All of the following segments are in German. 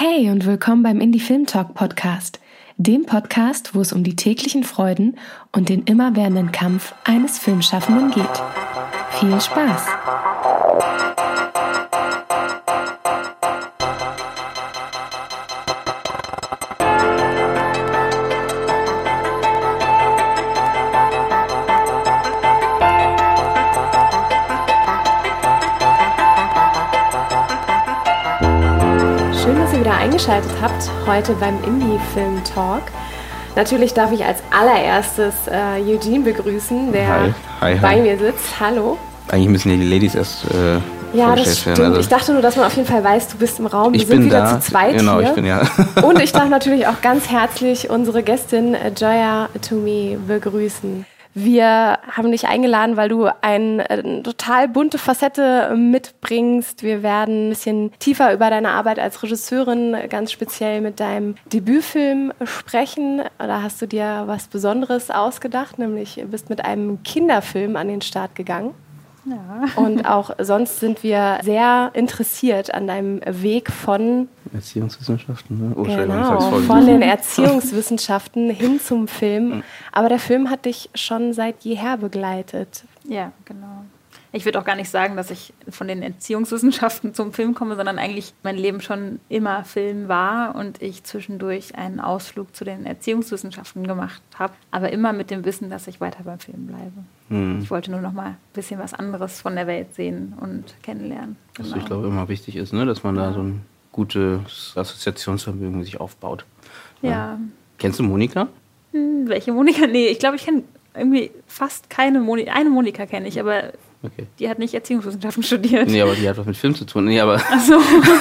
Hey und willkommen beim Indie Film Talk Podcast, dem Podcast, wo es um die täglichen Freuden und den immerwährenden Kampf eines Filmschaffenden geht. Viel Spaß! Eingeschaltet habt heute beim Indie Film Talk. Natürlich darf ich als allererstes äh, Eugene begrüßen, der Hi. Hi, hi. bei mir sitzt. Hallo. Eigentlich müssen ja die Ladies erst äh, Ja, das stimmt. Also, ich dachte nur, dass man auf jeden Fall weiß, du bist im Raum. Wir ich sind bin wieder da. zu zweit genau, hier. ich bin ja. Und ich darf natürlich auch ganz herzlich unsere Gästin äh, Joya Toomey begrüßen. Wir haben dich eingeladen, weil du ein, äh, eine total bunte Facette mitbringst. Wir werden ein bisschen tiefer über deine Arbeit als Regisseurin, äh, ganz speziell mit deinem Debütfilm sprechen. Da hast du dir was Besonderes ausgedacht, nämlich bist mit einem Kinderfilm an den Start gegangen. Ja. Und auch sonst sind wir sehr interessiert an deinem Weg von Erziehungswissenschaften, ne? Oh, Genau, von den Erziehungswissenschaften hin zum Film. Aber der Film hat dich schon seit jeher begleitet. Ja, genau. Ich würde auch gar nicht sagen, dass ich von den Erziehungswissenschaften zum Film komme, sondern eigentlich mein Leben schon immer Film war und ich zwischendurch einen Ausflug zu den Erziehungswissenschaften gemacht habe, aber immer mit dem Wissen, dass ich weiter beim Film bleibe. Hm. Ich wollte nur noch mal ein bisschen was anderes von der Welt sehen und kennenlernen. Was Genau. ich glaube immer wichtig ist, ne? dass man da so ein gutes Assoziationsvermögen sich aufbaut. ja. Kennst du Monika? Hm, welche Monika? Nee, ich glaube, ich kenne irgendwie fast keine Monika. Eine Monika kenne ich, aber Okay. die hat nicht Erziehungswissenschaften studiert. Nee, aber die hat was mit Film zu tun. Nee, aber Ach so.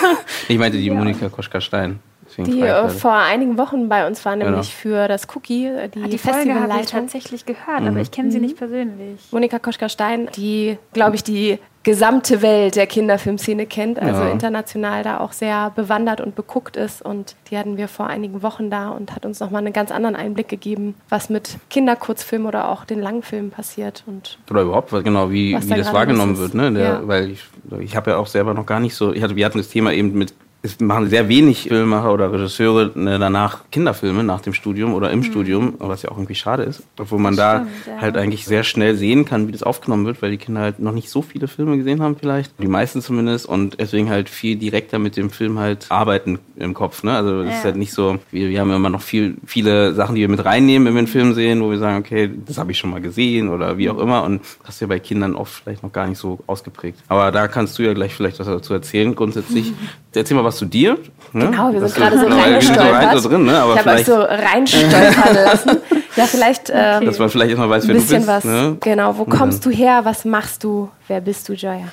ich meinte die Ja. Monika Koschka-Stein. Die äh, vor einigen Wochen bei uns war, Genau. nämlich für das Cookie, äh, die, Ah, die Folge habe ich Festivalleitung. tatsächlich gehört, Mhm. aber ich kenne sie nicht persönlich. Monika Koschka-Stein, die, glaube ich, die gesamte Welt der Kinderfilmszene kennt, also Ja. international da auch sehr bewandert und beguckt ist. Und die hatten wir vor einigen Wochen da und hat uns nochmal einen ganz anderen Einblick gegeben, was mit Kinderkurzfilmen oder auch den Langfilmen passiert. Und Oder überhaupt, was- genau, wie, wie da das wahrgenommen wird. Ne? Der, Ja. Weil ich, ich habe ja auch selber noch gar nicht so, ich hatte, wir hatten das Thema eben mit, es machen sehr wenig Filmemacher oder Regisseure ne, danach Kinderfilme nach dem Studium oder im Studium, was ja auch irgendwie schade ist. Obwohl man da Mhm. stimmt, ja. halt eigentlich sehr schnell sehen kann, wie das aufgenommen wird, weil die Kinder halt noch nicht so viele Filme gesehen haben vielleicht. Die meisten zumindest und deswegen halt viel direkter mit dem Film halt arbeiten im Kopf. Ne? Also das ist Ja. halt nicht so, wir, wir haben immer noch viel, viele Sachen, die wir mit reinnehmen, wenn wir einen Film sehen, wo wir sagen, okay, das habe ich schon mal gesehen oder wie auch immer. Und das ist ja bei Kindern oft vielleicht noch gar nicht so ausgeprägt. Aber da kannst du ja gleich vielleicht was dazu erzählen. Grundsätzlich, erzähl mal was zu dir. Ne? Genau, wir sind gerade so reingestolpert. rein so drin, ne? Aber ich habe euch vielleicht, so reinstolpern lassen. Ja, vielleicht ähm, dass man vielleicht erstmal weiß, ein wer du bisschen bist. was. Ne? Genau, wo kommst du her? Was machst du? Wer bist du, Joya?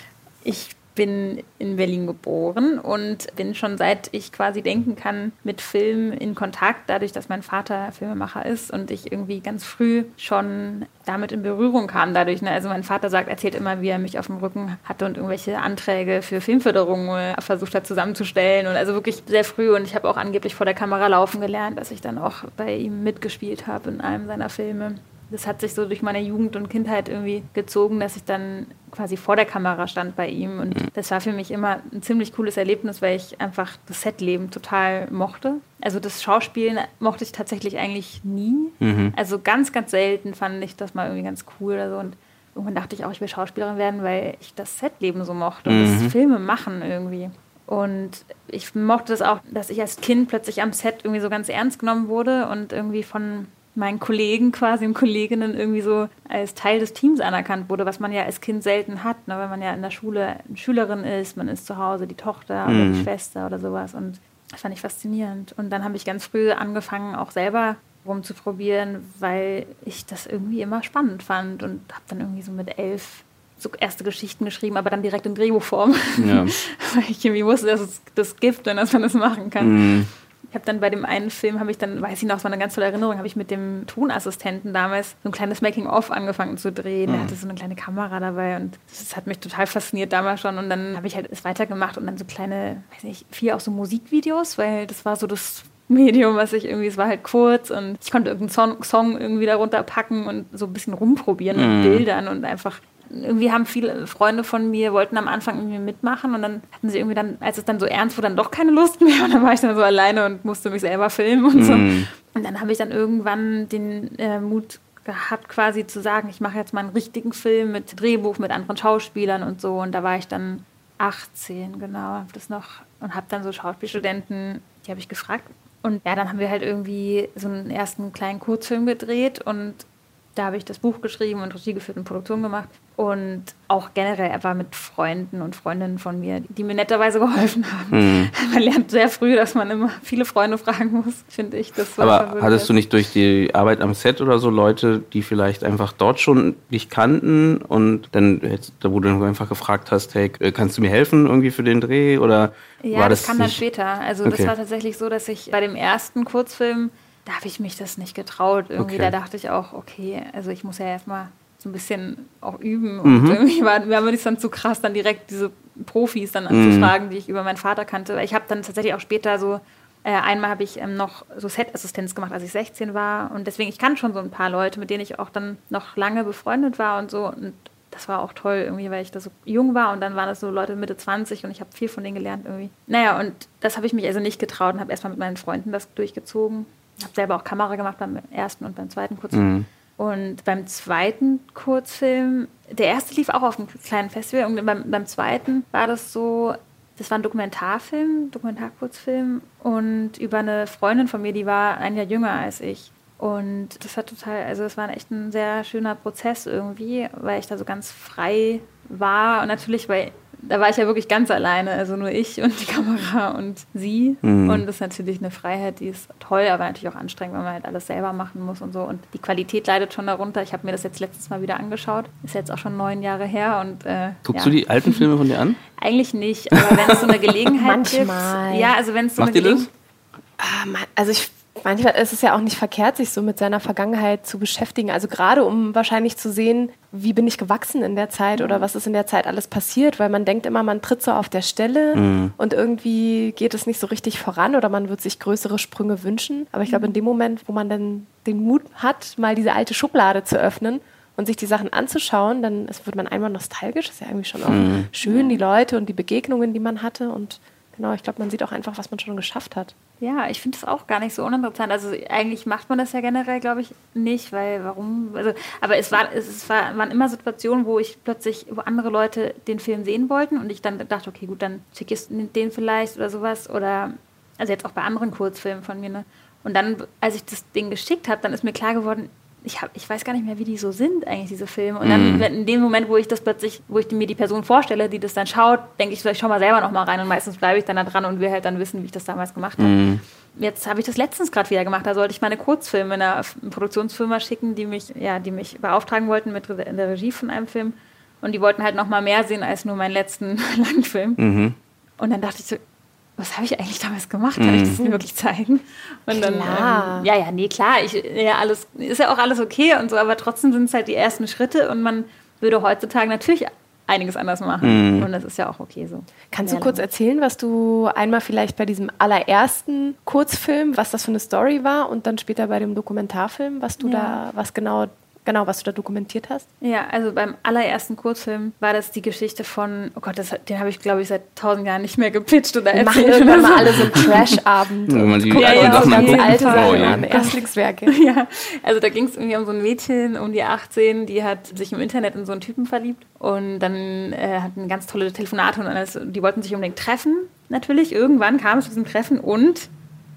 Ich bin in Berlin geboren und bin schon seit ich quasi denken kann mit Film in Kontakt, dadurch, dass mein Vater Filmemacher ist und ich irgendwie ganz früh schon damit in Berührung kam dadurch. Ne? Also mein Vater sagt, erzählt immer, wie er mich auf dem Rücken hatte und irgendwelche Anträge für Filmförderung versucht hat zusammenzustellen und also wirklich sehr früh und ich habe auch angeblich vor der Kamera laufen gelernt, dass ich dann auch bei ihm mitgespielt habe in einem seiner Filme. Das hat sich so durch meine Jugend und Kindheit irgendwie gezogen, dass ich dann quasi vor der Kamera stand bei ihm. Und das war für mich immer ein ziemlich cooles Erlebnis, weil ich einfach das Setleben total mochte. Also das Schauspielen mochte ich tatsächlich eigentlich nie. Also ganz, ganz selten fand ich das mal irgendwie ganz cool oder so. Und irgendwann dachte ich auch, ich will Schauspielerin werden, weil ich das Setleben so mochte und das Filme machen irgendwie. Und ich mochte es auch, dass ich als Kind plötzlich am Set irgendwie so ganz ernst genommen wurde und irgendwie von meinen Kollegen quasi und Kolleginnen irgendwie so als Teil des Teams anerkannt wurde, was man ja als Kind selten hat, ne? wenn man ja in der Schule eine Schülerin ist, man ist zu Hause die Tochter oder die Schwester oder sowas und das fand ich faszinierend. Und dann habe ich ganz früh angefangen, auch selber rumzuprobieren, weil ich das irgendwie immer spannend fand und habe dann irgendwie so mit elf so erste Geschichten geschrieben, aber dann direkt in Drehbuchform, Ja. weil ich irgendwie wusste, dass es das gibt und dass man das machen kann. Mhm. Ich habe dann bei dem einen Film, habe ich dann, weiß ich noch, es war eine ganz tolle Erinnerung, habe ich mit dem Tonassistenten damals so ein kleines Making-of angefangen zu drehen. Der hatte so eine kleine Kamera dabei und das hat mich total fasziniert damals schon. Und dann habe ich halt es weitergemacht und dann so kleine, weiß nicht, viel auch so Musikvideos, weil das war so das Medium, was ich irgendwie, es war halt kurz und ich konnte irgendeinen Song, Song irgendwie darunter packen und so ein bisschen rumprobieren mit Bildern und einfach irgendwie haben viele Freunde von mir, wollten am Anfang irgendwie mitmachen und dann hatten sie irgendwie dann, als es dann so ernst wurde, dann doch keine Lust mehr und dann war ich dann so alleine und musste mich selber filmen und so. Mhm. Und dann habe ich dann irgendwann den äh, Mut gehabt, quasi zu sagen, ich mache jetzt mal einen richtigen Film mit Drehbuch, mit anderen Schauspielern und so. Und da war ich dann 18, genau, habe das noch und habe dann so Schauspielstudenten, die habe ich gefragt. Und ja, dann haben wir halt irgendwie so einen ersten kleinen Kurzfilm gedreht und da habe ich das Buch geschrieben und Regie geführt und Produktion gemacht. Und auch generell einfach mit Freunden und Freundinnen von mir, die mir netterweise geholfen haben. Mhm. Man lernt sehr früh, dass man immer viele Freunde fragen muss, finde ich. Aber hattest du nicht durch die Arbeit am Set oder so Leute, die vielleicht einfach dort schon dich kannten und dann, da wo du dann einfach gefragt hast, hey, kannst du mir helfen irgendwie für den Dreh oder ja, war das, das kam dann später. Also Okay. das war tatsächlich so, dass ich bei dem ersten Kurzfilm, da habe ich mich das nicht getraut. Irgendwie, Okay. da dachte ich auch, okay, also ich muss ja erstmal so ein bisschen auch üben. Und Mhm. irgendwie war, war mir das dann zu krass, dann direkt diese Profis dann anzufragen, die ich über meinen Vater kannte. Weil Ich habe dann tatsächlich auch später so, äh, einmal habe ich ähm, noch so Set-Assistenz gemacht, als ich 16 war. Und deswegen, ich kann schon so ein paar Leute, mit denen ich auch dann noch lange befreundet war und so. Und das war auch toll irgendwie, weil ich da so jung war und dann waren das so Leute Mitte 20 und ich habe viel von denen gelernt irgendwie. Naja, und das habe ich mich also nicht getraut und habe erstmal mit meinen Freunden das durchgezogen. Habe selber auch Kamera gemacht beim ersten und beim zweiten Kurzfilm. Mhm. Und beim zweiten Kurzfilm, der erste lief auch auf einem kleinen Festival und beim, beim zweiten war das so, das war ein Dokumentarfilm, Dokumentarkurzfilm und über eine Freundin von mir, die war ein Jahr jünger als ich. Und das war total, also es war echt ein sehr schöner Prozess irgendwie, weil ich da so ganz frei war und natürlich, weil da war ich ja wirklich ganz alleine, also nur ich und die Kamera und sie. Mhm. Und das ist natürlich eine Freiheit, die ist toll, aber natürlich auch anstrengend, weil man halt alles selber machen muss und so. Und die Qualität leidet schon darunter. Ich habe mir das jetzt letztes Mal wieder angeschaut. Ist jetzt auch schon neun Jahre her und äh, Guckst ja. du die alten Filme von dir an? Eigentlich nicht, aber wenn es so eine Gelegenheit gibt. Ja, also wenn es so Macht eine das? Gelegenheit Ah, Also ich manchmal ist es ja auch nicht verkehrt, sich so mit seiner Vergangenheit zu beschäftigen. Also gerade um wahrscheinlich zu sehen, wie bin ich gewachsen in der Zeit oder was ist in der Zeit alles passiert, weil man denkt immer, man tritt so auf der Stelle und irgendwie geht es nicht so richtig voran oder man wird sich größere Sprünge wünschen. Aber ich glaube, in dem Moment, wo man dann den Mut hat, mal diese alte Schublade zu öffnen und sich die Sachen anzuschauen, dann wird man einmal nostalgisch. Das ist ja irgendwie schon auch schön, die Leute und die Begegnungen, die man hatte und Genau, ich glaube, man sieht auch einfach, was man schon geschafft hat. Ja, ich finde das auch gar nicht so uninteressant. Also eigentlich macht man das ja generell, glaube ich, nicht, weil warum? Also, aber es, war, es war, waren immer Situationen, wo ich plötzlich, wo andere Leute den Film sehen wollten und ich dann dachte, okay, gut, dann schicke ich den vielleicht oder sowas. Oder also jetzt auch bei anderen Kurzfilmen von mir. Ne? Und dann, als ich das Ding geschickt habe, dann ist mir klar geworden, ich, hab, ich weiß gar nicht mehr, wie die so sind, eigentlich, diese Filme. Und dann, wenn- in dem Moment, wo ich das plötzlich, wo ich mir die Person vorstelle, die das dann schaut, denke ich, vielleicht schau mal selber noch mal rein. Und meistens bleibe ich dann da dran und will halt dann wissen, wie ich das damals gemacht habe. Jetzt habe ich das letztens gerade wieder gemacht. Da sollte ich meine Kurzfilme einer Produktionsfirma schicken, die mich, ja, die mich beauftragen wollten mit der Regie von einem Film. Und die wollten halt noch mal mehr sehen als nur meinen letzten Langfilm. Mhm. Und dann dachte ich so, was habe ich eigentlich damals gemacht? Kann ich das mir wirklich zeigen? Und dann, Klar. Ähm, ja, ja, nee, klar, ich, ja, alles, ist ja auch alles okay und so, aber trotzdem sind es halt die ersten Schritte und man würde heutzutage natürlich einiges anders machen. Und das ist ja auch okay so. Kannst du kurz erzählen, was du einmal vielleicht bei diesem allerersten Kurzfilm, was das für eine Story war und dann später bei dem Dokumentarfilm, was du Ja. da, was genau, genau, was du da dokumentiert hast? Ja, also beim allerersten Kurzfilm war das die Geschichte von, oh Gott, das, den habe ich, glaube ich, seit tausend Jahren nicht mehr gepitcht oder Wir machen erzählt. irgendwann mal alle so einen Crash-Abend. Wenn man die Gucken alten uns Sachen ganz alte Oh, ja. Erstlingswerke. Ja, also da ging es irgendwie um so ein Mädchen um die 18, die hat sich im Internet in so einen Typen verliebt und dann äh, hatten ganz tolle Telefonate und alles. Die wollten sich unbedingt treffen, natürlich. Irgendwann kam es zu diesem Treffen und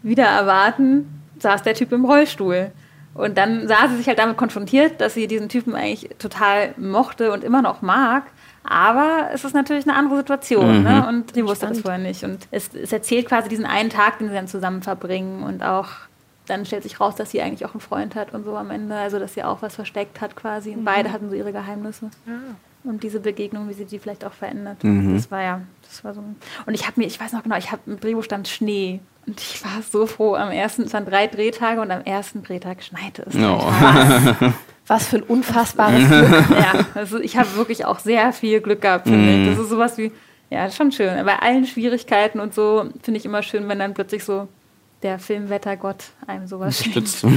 wieder erwarten, saß der Typ im Rollstuhl. Und dann sah sie sich halt damit konfrontiert, dass sie diesen Typen eigentlich total mochte und immer noch mag. Aber es ist natürlich eine andere Situation, ne? Und sie wusste das vorher nicht. Und es, es erzählt quasi diesen einen Tag, den sie dann zusammen verbringen und auch dann stellt sich raus, dass sie eigentlich auch einen Freund hat und so am Ende, also dass sie auch was versteckt hat quasi. Und beide hatten so ihre Geheimnisse. Und diese Begegnung, wie sie die vielleicht auch verändert. Das war ja, das war so. ein- Und ich habe mir, ich weiß noch genau, ich habe im Drehbuch stand Schnee. Und ich war so froh. Am ersten, es waren drei Drehtage und am ersten Drehtag schneite es. No. Was für ein unfassbares Glück. ja, also ich habe wirklich auch sehr viel Glück gehabt, finde ich. Das ist sowas wie, ja, das ist schon schön. Bei allen Schwierigkeiten und so finde ich immer schön, wenn dann plötzlich so der Filmwettergott einem sowas schenkt. Stützt.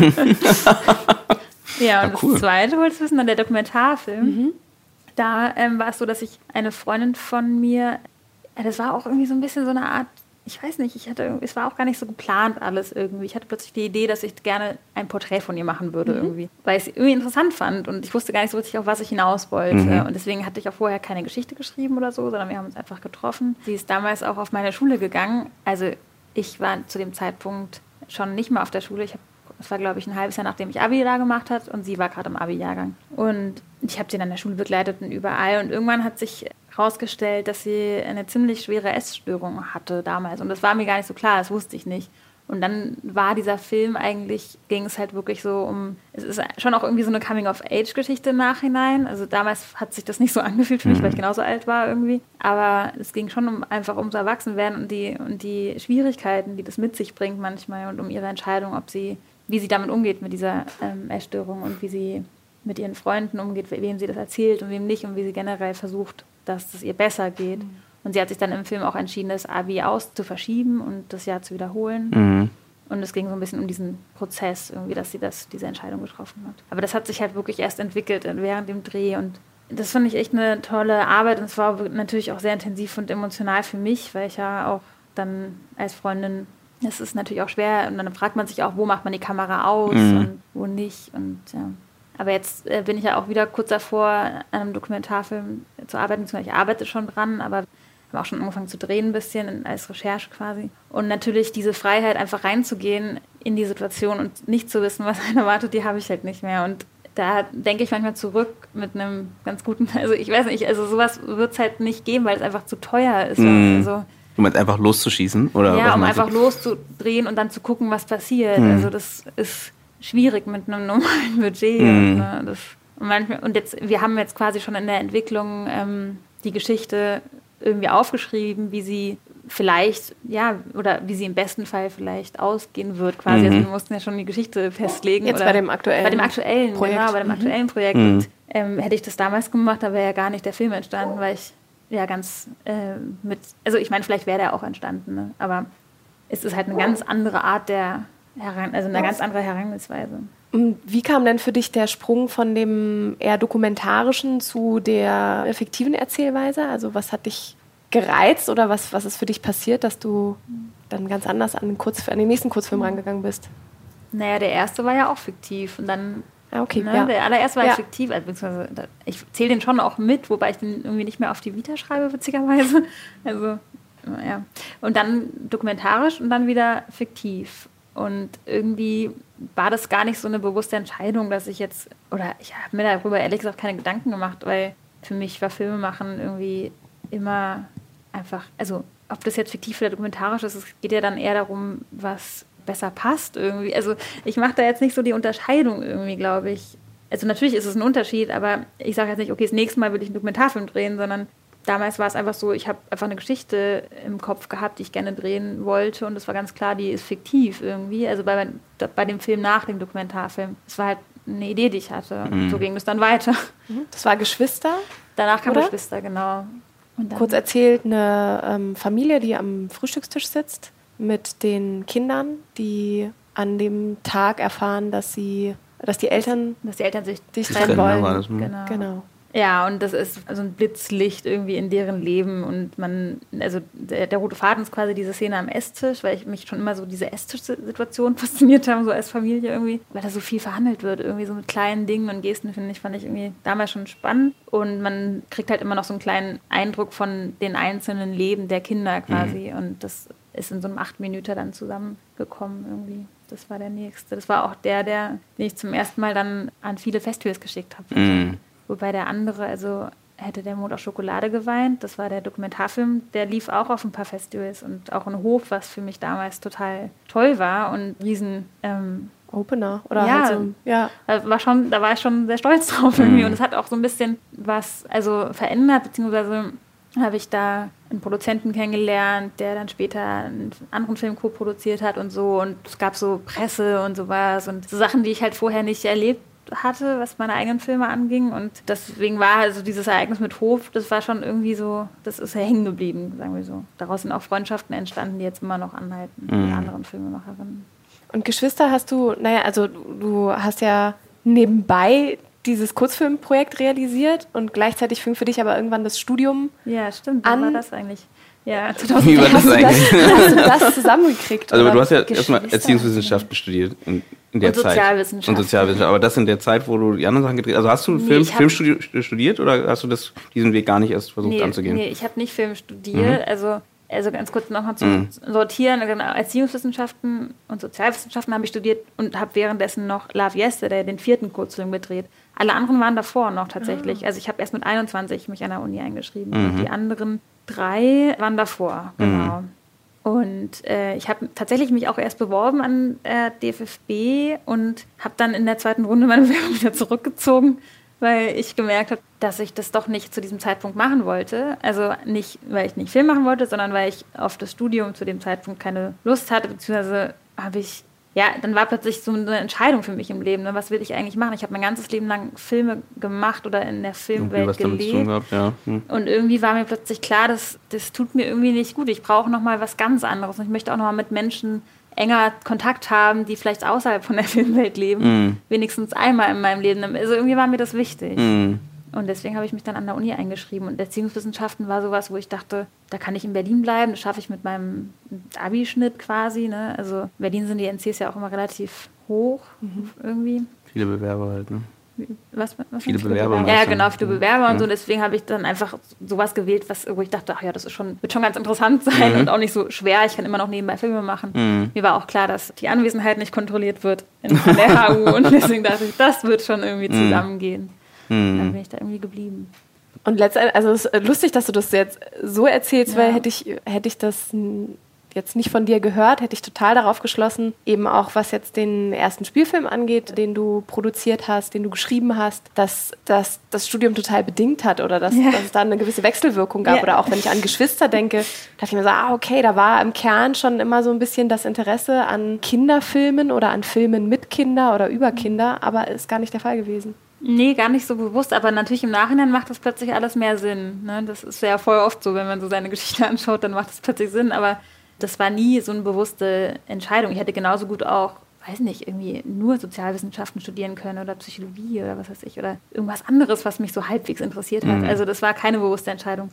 Ja, und Ja, cool. das zweite wolltest du wissen, dann der Dokumentarfilm. Da ähm, war es so, dass ich eine Freundin von mir, das war auch irgendwie so ein bisschen so eine Art ich weiß nicht, ich hatte, es war auch gar nicht so geplant alles irgendwie. Ich hatte plötzlich die Idee, dass ich gerne ein Porträt von ihr machen würde mhm. irgendwie, weil ich es irgendwie interessant fand und ich wusste gar nicht so richtig, auf was ich hinaus wollte. Mhm. Und deswegen hatte ich auch vorher keine Geschichte geschrieben oder so, sondern wir haben uns einfach getroffen. Sie ist damals auch auf meine Schule gegangen. Also ich war zu dem Zeitpunkt schon nicht mehr auf der Schule. Ich habe das war, glaube ich, ein halbes Jahr, nachdem ich Abi da gemacht hat und sie war gerade im Abi-Jahrgang. Und ich habe sie dann in der Schule begleitet und überall. Und irgendwann hat sich herausgestellt, dass sie eine ziemlich schwere Essstörung hatte damals. Und das war mir gar nicht so klar, das wusste ich nicht. Und dann war dieser Film eigentlich, ging es halt wirklich so um, es ist schon auch irgendwie so eine Coming-of-Age-Geschichte im Nachhinein. Also damals hat sich das nicht so angefühlt für mich, mhm. weil ich genauso alt war irgendwie. Aber es ging schon um, einfach ums Erwachsenwerden und die, und die Schwierigkeiten, die das mit sich bringt manchmal und um ihre Entscheidung, ob sie, wie sie damit umgeht mit dieser ähm, Essstörung und wie sie mit ihren Freunden umgeht, wem sie das erzählt und wem nicht und wie sie generell versucht, dass es ihr besser geht. Mhm. Und sie hat sich dann im Film auch entschieden, das Abi aus zu verschieben und das Jahr zu wiederholen. Mhm. Und es ging so ein bisschen um diesen Prozess, irgendwie, dass sie das, diese Entscheidung getroffen hat. Aber das hat sich halt wirklich erst entwickelt während dem Dreh. Und das fand ich echt eine tolle Arbeit. Und es war natürlich auch sehr intensiv und emotional für mich, weil ich ja auch dann als Freundin, es ist natürlich auch schwer. Und dann fragt man sich auch, wo macht man die Kamera aus mhm. und wo nicht. Und ja. Aber jetzt äh, bin ich ja auch wieder kurz davor, an einem Dokumentarfilm zu arbeiten, ich arbeite schon dran, aber habe auch schon angefangen zu drehen ein bisschen als Recherche quasi. Und natürlich diese Freiheit, einfach reinzugehen in die Situation und nicht zu wissen, was einen erwartet, die habe ich halt nicht mehr. Und da denke ich manchmal zurück mit einem ganz guten, also ich weiß nicht, also sowas wird es halt nicht geben, weil es einfach zu teuer ist. Mm. Also, du meinst einfach loszuschießen? Oder ja, um einfach loszudrehen und dann zu gucken, was passiert. Mm. Also das ist schwierig mit einem normalen Budget. Mm. Ne? Das, und, manchmal, und jetzt, wir haben jetzt quasi schon in der Entwicklung ähm, die Geschichte irgendwie aufgeschrieben, wie sie vielleicht, ja, oder wie sie im besten Fall vielleicht ausgehen wird, quasi. Also mhm. Also wir mussten ja schon die Geschichte festlegen. Jetzt bei dem aktuellen Bei dem aktuellen, Projekt. genau, bei dem mhm. aktuellen Projekt. Mhm. Und, ähm, hätte ich das damals gemacht, da wäre ja gar nicht der Film entstanden, weil ich ja ganz äh, mit, also ich meine, vielleicht wäre der auch entstanden, ne? aber es ist halt eine ganz andere Art der Heran, also eine ganz andere Herangehensweise. Wie kam denn für dich der Sprung von dem eher dokumentarischen zu der fiktiven Erzählweise? Also was hat dich gereizt oder was, was ist für dich passiert, dass du dann ganz anders an den, Kurz, an den nächsten Kurzfilm rangegangen bist? Naja, der erste war ja auch fiktiv und dann Ah, okay, ne, ja. Der allererste war ja. fiktiv, also, beziehungsweise ich zähle den schon auch mit, wobei ich den irgendwie nicht mehr auf die Vita schreibe, witzigerweise. Also, ja. Und dann dokumentarisch und dann wieder fiktiv. Und irgendwie war das gar nicht so eine bewusste Entscheidung, dass ich jetzt, oder ich habe mir darüber ehrlich gesagt keine Gedanken gemacht, weil für mich war Filme machen irgendwie immer einfach, also ob das jetzt fiktiv oder dokumentarisch ist, es geht ja dann eher darum, was besser passt irgendwie. Also ich mache da jetzt nicht so die Unterscheidung irgendwie, glaube ich. Also natürlich ist es ein Unterschied, aber ich sage jetzt nicht, okay, das nächste Mal will ich einen Dokumentarfilm drehen, sondern damals war es einfach so, ich habe einfach eine Geschichte im Kopf gehabt, die ich gerne drehen wollte und es war ganz klar, die ist fiktiv irgendwie. Also bei, bei dem Film nach dem Dokumentarfilm. Es war halt eine Idee, die ich hatte. Mhm. Und so ging es dann weiter. Mhm. Das war Geschwister? Danach kam Oder? Geschwister, genau. Kurz erzählt, eine ähm, Familie, die am Frühstückstisch sitzt mit den Kindern, die an dem Tag erfahren, dass sie, dass die Eltern, dass die Eltern sich, sich trennen wollen. Genau. genau. Ja, und das ist so ein Blitzlicht irgendwie in deren Leben und man, also der, der, rote Faden ist quasi diese Szene am Esstisch, weil ich mich schon immer so diese Esstisch-Situation fasziniert habe, so als Familie irgendwie, weil da so viel verhandelt wird, irgendwie so mit kleinen Dingen und Gesten, finde ich, fand ich irgendwie damals schon spannend und man kriegt halt immer noch so einen kleinen Eindruck von den einzelnen Leben der Kinder quasi mhm. und das ist in so einem acht Minuten dann zusammengekommen irgendwie. Das war der nächste. Das war auch der, der, den ich zum ersten Mal dann an viele Festivals geschickt habe. Mhm. Wobei der andere, also hätte der Mond auch Schokolade geweint. Das war der Dokumentarfilm, der lief auch auf ein paar Festivals und auch in Hof, was für mich damals total toll war und riesen ähm, Opener oder ja, halt so, ja. Da war schon, da war ich schon sehr stolz drauf mhm. irgendwie und es hat auch so ein bisschen was also verändert beziehungsweise habe ich da einen Produzenten kennengelernt, der dann später einen anderen Film co-produziert hat und so und es gab so Presse und sowas und so Sachen, die ich halt vorher nicht erlebt hatte, was meine eigenen Filme anging. Und deswegen war also dieses Ereignis mit Hof, das war schon irgendwie so, das ist ja hängen geblieben, sagen wir so. Daraus sind auch Freundschaften entstanden, die jetzt immer noch anhalten mhm. mit anderen Filmemacherinnen. Und Geschwister hast du, naja, also du hast ja nebenbei dieses Kurzfilmprojekt realisiert und gleichzeitig fing für dich aber irgendwann das Studium Ja, stimmt. An- Wie war das eigentlich? Ja, Wie war das hast, du eigentlich? das, hast du das zusammengekriegt? Also du hast ja erstmal. Erziehungswissenschaften studiert in, in der Und Zeit. Sozialwissenschaften. Und Sozialwissenschaften. Aber das in der Zeit, wo du die anderen Sachen gedreht hast. Also hast du Nee, Film, hab- Filmstudium studiert oder hast du das, diesen Weg gar nicht erst versucht nee, anzugehen? Nee, ich habe nicht Film studiert. Also, also ganz kurz nochmal zu Mhm. sortieren. Genau, Erziehungswissenschaften und Sozialwissenschaften habe ich studiert und habe währenddessen noch Love Yesterday, den vierten Kurzfilm gedreht. Alle anderen waren davor noch tatsächlich. Also ich habe erst mit 21 mich an der Uni eingeschrieben. Und die anderen drei waren davor, genau. Und äh, ich habe tatsächlich mich auch erst beworben an äh, DFFB und habe dann in der zweiten Runde meine Bewerbung wieder zurückgezogen, weil ich gemerkt habe, dass ich das doch nicht zu diesem Zeitpunkt machen wollte. Also nicht, weil ich nicht Film machen wollte, sondern weil ich auf das Studium zu dem Zeitpunkt keine Lust hatte, beziehungsweise habe ich, ja, dann war plötzlich so eine Entscheidung für mich im Leben. Ne? Was will ich eigentlich machen? Ich habe mein ganzes Leben lang Filme gemacht oder in der Filmwelt was damit zu tun gelebt. gehabt, ja. Hm. Und irgendwie war mir plötzlich klar, dass das tut mir irgendwie nicht gut. Ich brauche noch mal was ganz anderes. Und ich möchte auch noch mal mit Menschen enger Kontakt haben, die vielleicht außerhalb von der Filmwelt leben. Mhm. Wenigstens einmal in meinem Leben. Also irgendwie war mir das wichtig. Hm. Und deswegen habe ich mich dann an der Uni eingeschrieben. Und Erziehungswissenschaften war sowas, wo ich dachte, da kann ich in Berlin bleiben. Das schaffe ich mit meinem Abischnitt quasi. Ne? Also in Berlin sind die NCs ja auch immer relativ hoch irgendwie. Viele Bewerber halt, ne? Was, was Viele meinst du? Bewerber Ja, genau, viele Bewerber und Ja. so. Deswegen habe ich dann einfach sowas gewählt, was, wo ich dachte, ach ja, das ist schon, wird schon ganz interessant sein Mhm. und auch nicht so schwer. Ich kann immer noch nebenbei Filme machen. Mhm. Mir war auch klar, dass die Anwesenheit nicht kontrolliert wird in von der HU und deswegen dachte ich, das wird schon irgendwie Mhm. zusammengehen. Hm. Dann bin ich da irgendwie geblieben. Und letztendlich, also es ist lustig, dass du das jetzt so erzählst, Ja. weil hätte ich, hätte ich das jetzt nicht von dir gehört, hätte ich total darauf geschlossen, eben auch was jetzt den ersten Spielfilm angeht, den du produziert hast, den du geschrieben hast, dass, dass das Studium total bedingt hat oder dass, Ja. dass es da eine gewisse Wechselwirkung gab. Ja. Oder auch wenn ich an Geschwister denke, dachte ich mir so, ah, okay, da war im Kern schon immer so ein bisschen das Interesse an Kinderfilmen oder an Filmen mit Kinder oder über Kinder, aber ist gar nicht der Fall gewesen. Nee, gar nicht so bewusst, aber natürlich im Nachhinein macht das plötzlich alles mehr Sinn. Ne? Das ist ja voll oft so, wenn man so seine Geschichte anschaut, dann macht es plötzlich Sinn, aber das war nie so eine bewusste Entscheidung. Ich hätte genauso gut auch, weiß nicht, irgendwie nur Sozialwissenschaften studieren können oder Psychologie oder was weiß ich oder irgendwas anderes, was mich so halbwegs interessiert hat. Mhm. Also das war keine bewusste Entscheidung.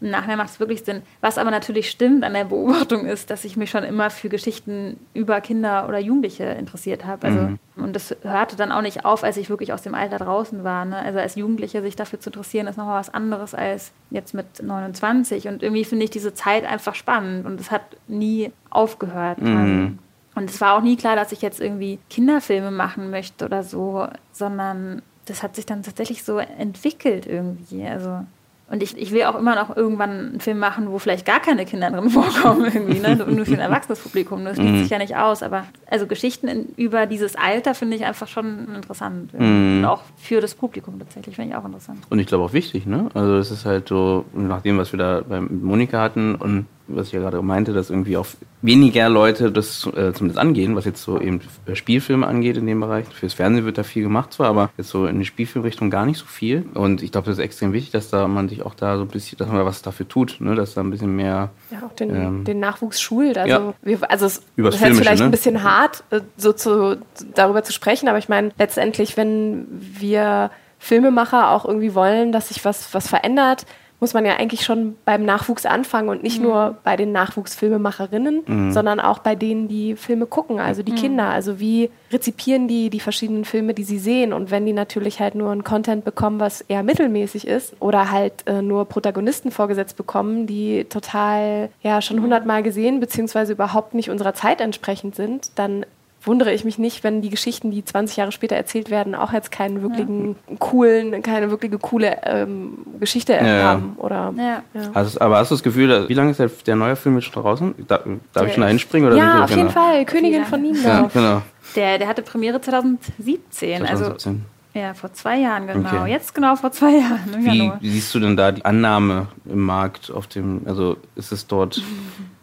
Im Nachhinein macht es wirklich Sinn. Was aber natürlich stimmt an der Beobachtung ist, dass ich mich schon immer für Geschichten über Kinder oder Jugendliche interessiert habe. Also, Mhm. Und das hörte dann auch nicht auf, als ich wirklich aus dem Alter draußen war. Ne? Also als Jugendliche sich dafür zu interessieren, ist nochmal was anderes als jetzt mit 29. Und irgendwie finde ich diese Zeit einfach spannend und es hat nie aufgehört. Mhm. Und es war auch nie klar, dass ich jetzt irgendwie Kinderfilme machen möchte oder so, sondern das hat sich dann tatsächlich so entwickelt irgendwie. Also und ich, ich will auch immer noch irgendwann einen Film machen, wo vielleicht gar keine Kinder drin vorkommen, irgendwie, ne? Nur für ein erwachsenes Publikum. Das schließt Mhm. sich ja nicht aus. Aber also Geschichten in, über dieses Alter finde ich einfach schon interessant. Mhm. Und auch für das Publikum tatsächlich finde ich auch interessant. Und ich glaube auch wichtig, ne? Also es ist halt so, nach dem, was wir da bei Monika hatten und was ich ja gerade meinte, dass irgendwie auch weniger Leute das äh, zumindest angehen, was jetzt so eben Spielfilme angeht in dem Bereich. Fürs Fernsehen wird da viel gemacht zwar, aber jetzt so in die Spielfilmrichtung gar nicht so viel. Und ich glaube, das ist extrem wichtig, dass da man sich auch da so ein bisschen, dass man da was dafür tut, ne? Dass da ein bisschen mehr Ja, auch den, Ähm, den Nachwuchs schult. Also, ja. wir, also es Übers ist Filmische, vielleicht ne? ein bisschen hart, äh, so zu, darüber zu sprechen, aber ich meine, letztendlich, wenn wir Filmemacher auch irgendwie wollen, dass sich was, was verändert, muss man ja eigentlich schon beim Nachwuchs anfangen und nicht nur bei den Nachwuchsfilmemacherinnen, sondern auch bei denen, die Filme gucken, also die Kinder. Also wie rezipieren die die verschiedenen Filme, die sie sehen? Und wenn die natürlich halt nur ein Content bekommen, was eher mittelmäßig ist oder halt äh, nur Protagonisten vorgesetzt bekommen, die total ja schon hundertmal gesehen beziehungsweise überhaupt nicht unserer Zeit entsprechend sind, dann wundere ich mich nicht, wenn die Geschichten, die 20 Jahre später erzählt werden, auch jetzt keinen wirklichen coolen, keine wirkliche coole ähm, Geschichte ja. haben. Oder Ja. ja. Hast, aber hast du das Gefühl, dass, wie lange ist der, der neue Film jetzt schon draußen? Da, darf Der ich schon hinspringen? Oder Ja, auf jeden genau. Fall. Königin von Ja, Niendorf. genau. Der, der hatte Premiere 2017. Also 2017. ja, vor zwei Jahren genau. Okay. Jetzt genau vor zwei Jahren. Wie Januar. siehst du denn da die Annahme im Markt auf dem, also ist es dort